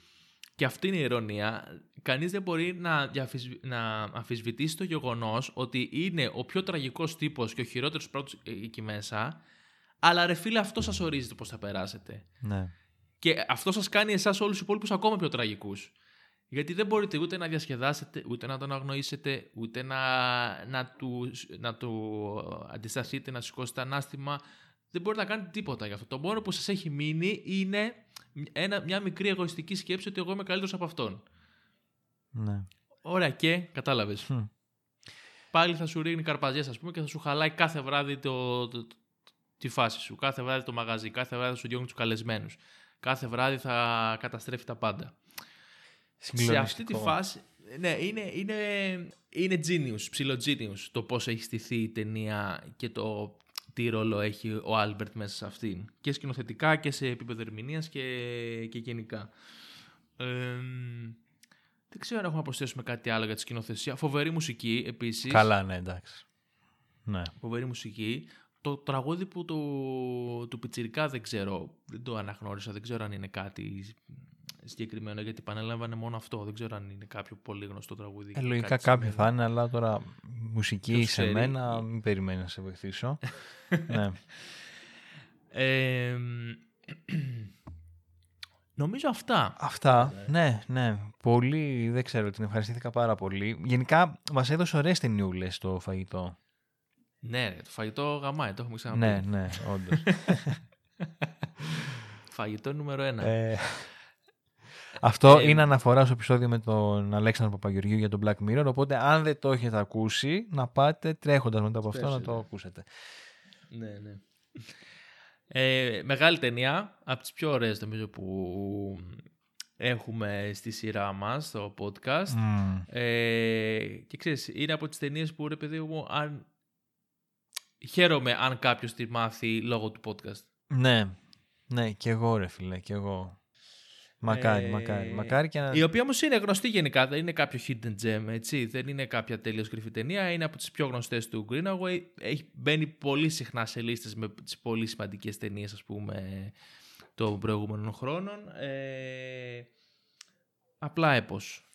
και αυτή είναι η ηρωνία, κανείς δεν μπορεί να, διαφυσβη- να αμφισβητήσει το γεγονός ότι είναι ο πιο τραγικός τύπος και ο χειρότερος πρώτος ε, εκεί μέσα, αλλά ρε φίλε αυτό σας ορίζει το πώς θα περάσετε. ναι. Και αυτό σας κάνει εσάς όλους τους υπόλοιπους ακόμα πιο τραγικούς. Γιατί δεν μπορείτε ούτε να διασκεδάσετε, ούτε να τον αγνοήσετε, ούτε να, να, τους, να του αντισταθείτε, να σηκώσετε ανάστημα. Δεν μπορείτε να κάνετε τίποτα γι' αυτό. Το μόνο που σας έχει μείνει είναι ένα, μια μικρή εγωιστική σκέψη ότι εγώ είμαι καλύτερος από αυτόν. ναι. Ωραία και, κατάλαβες. Χμ. Πάλι θα σου ρίχνει καρπαζιές ας πούμε και θα σου χαλάει κάθε βράδυ το, το- το- τη φάση σου. Κάθε βράδυ το μαγαζί, κάθε βράδυ θα σου διώχνει τους καλεσμένους. Κάθε βράδυ θα καταστρέφει τα πάντα. Σε αυτή τη Συγκλονιστικό. φάση. Ναι, είναι, είναι, είναι genius, ψηλό genius το πώς έχει στηθεί η ταινία και το τι ρόλο έχει ο Άλμπερτ μέσα σε αυτήν. Και σκηνοθετικά και σε επίπεδο ερμηνείας και, και γενικά. Ε, δεν ξέρω αν έχουμε να προσθέσουμε κάτι άλλο για τη σκηνοθεσία. Φοβερή μουσική επίσης. Καλά, ναι, εντάξει. Ναι. Φοβερή μουσική. Το τραγούδι που του, του πιτσιρικά δεν ξέρω, δεν το αναγνώρισα, δεν ξέρω αν είναι κάτι συγκεκριμένο γιατί επαναλάμβανε μόνο αυτό. Δεν ξέρω αν είναι κάποιο πολύ γνωστό τραγούδι. Ε, λογικά κάτι κάποιο σημαίνει. θα είναι, αλλά τώρα μουσική Ποιος σε ξέρει. μένα, μην περιμένεις να σε βοηθήσω. ναι. Ε, νομίζω αυτά. Αυτά, ναι, ναι. Πολύ, δεν ξέρω, την ευχαριστήθηκα πάρα πολύ. Γενικά, μας έδωσε ωραίες ταινιούλες το φαγητό. Ναι, ρε, το φαγητό γαμάει, το έχουμε ξαναπεί. Ναι, ναι, όντως. Φαγητό νούμερο ένα. Ε, αυτό Ε, είναι αναφορά στο επεισόδιο με τον Αλέξανδρο Παπαγεωργίου για τον Black Mirror. Οπότε, αν δεν το έχετε ακούσει, να πάτε τρέχοντας μετά από αυτό να Πέστε, το ναι. ακούσετε. Ναι, ναι. Ε, μεγάλη ταινία, από τις πιο ωραίες νομίζω που έχουμε στη σειρά μας, στο podcast. Μμμ. Ε, και ξέρεις, είναι από τις ταινίες που ρε παιδί μου, αν... χαίρομαι αν κάποιος τη μάθει λόγω του podcast. Ναι, ναι, και εγώ ρε φίλε, και εγώ. Μακάρι, Ε, μακάρι. Μακάρι και να... Η οποία όμως είναι γνωστή γενικά, δεν είναι κάποιο hidden gem, έτσι. Δεν είναι κάποια τελείως κρυφή ταινία. Είναι από τις πιο γνωστές του Greenaway. Έχει μπαίνει πολύ συχνά σε λίστες με τις πολύ σημαντικές ταινίες, ας πούμε, των προηγούμενων χρόνων. Ε, απλά έπος.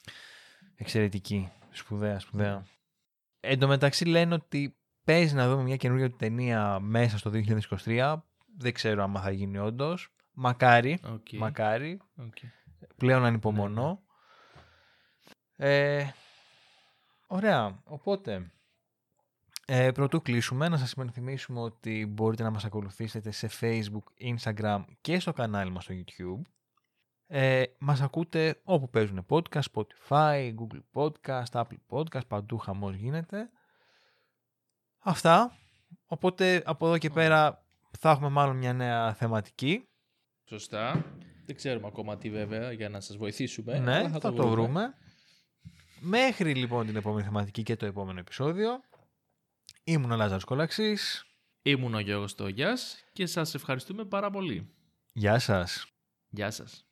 Εξαιρετική. Σπουδαία, σπουδαία. Εν τω μεταξύ λένε ότι παίζει να δούμε μια καινούργια ταινία μέσα στο 2023. Δεν ξέρω άμα θα γίνει όντως. Μακάρι. Οκ. Μακάρι. Οκ. Πλέον ανυπομονώ. Ε, ωραία. Οπότε, ε, προτού κλείσουμε, να σας υπενθυμίσουμε ότι μπορείτε να μας ακολουθήσετε σε Facebook, Instagram και στο κανάλι μας στο YouTube. Ε, μας ακούτε όπου παίζουν podcast, Spotify, Google Podcast, Apple Podcast, παντού χαμός γίνεται. Αυτά. Οπότε από εδώ και πέρα θα έχουμε μάλλον μια νέα θεματική. Σωστά. Δεν ξέρουμε ακόμα τι βέβαια για να σας βοηθήσουμε. ναι, αλλά θα, το βρούμε. Μέχρι λοιπόν την επόμενη θεματική και το επόμενο επεισόδιο. Ήμουν ο Λάζαρος Κολαξής. Ήμουν ο Γιώργος Τόγιας και σας ευχαριστούμε πάρα πολύ. Γεια σας. Γεια σας.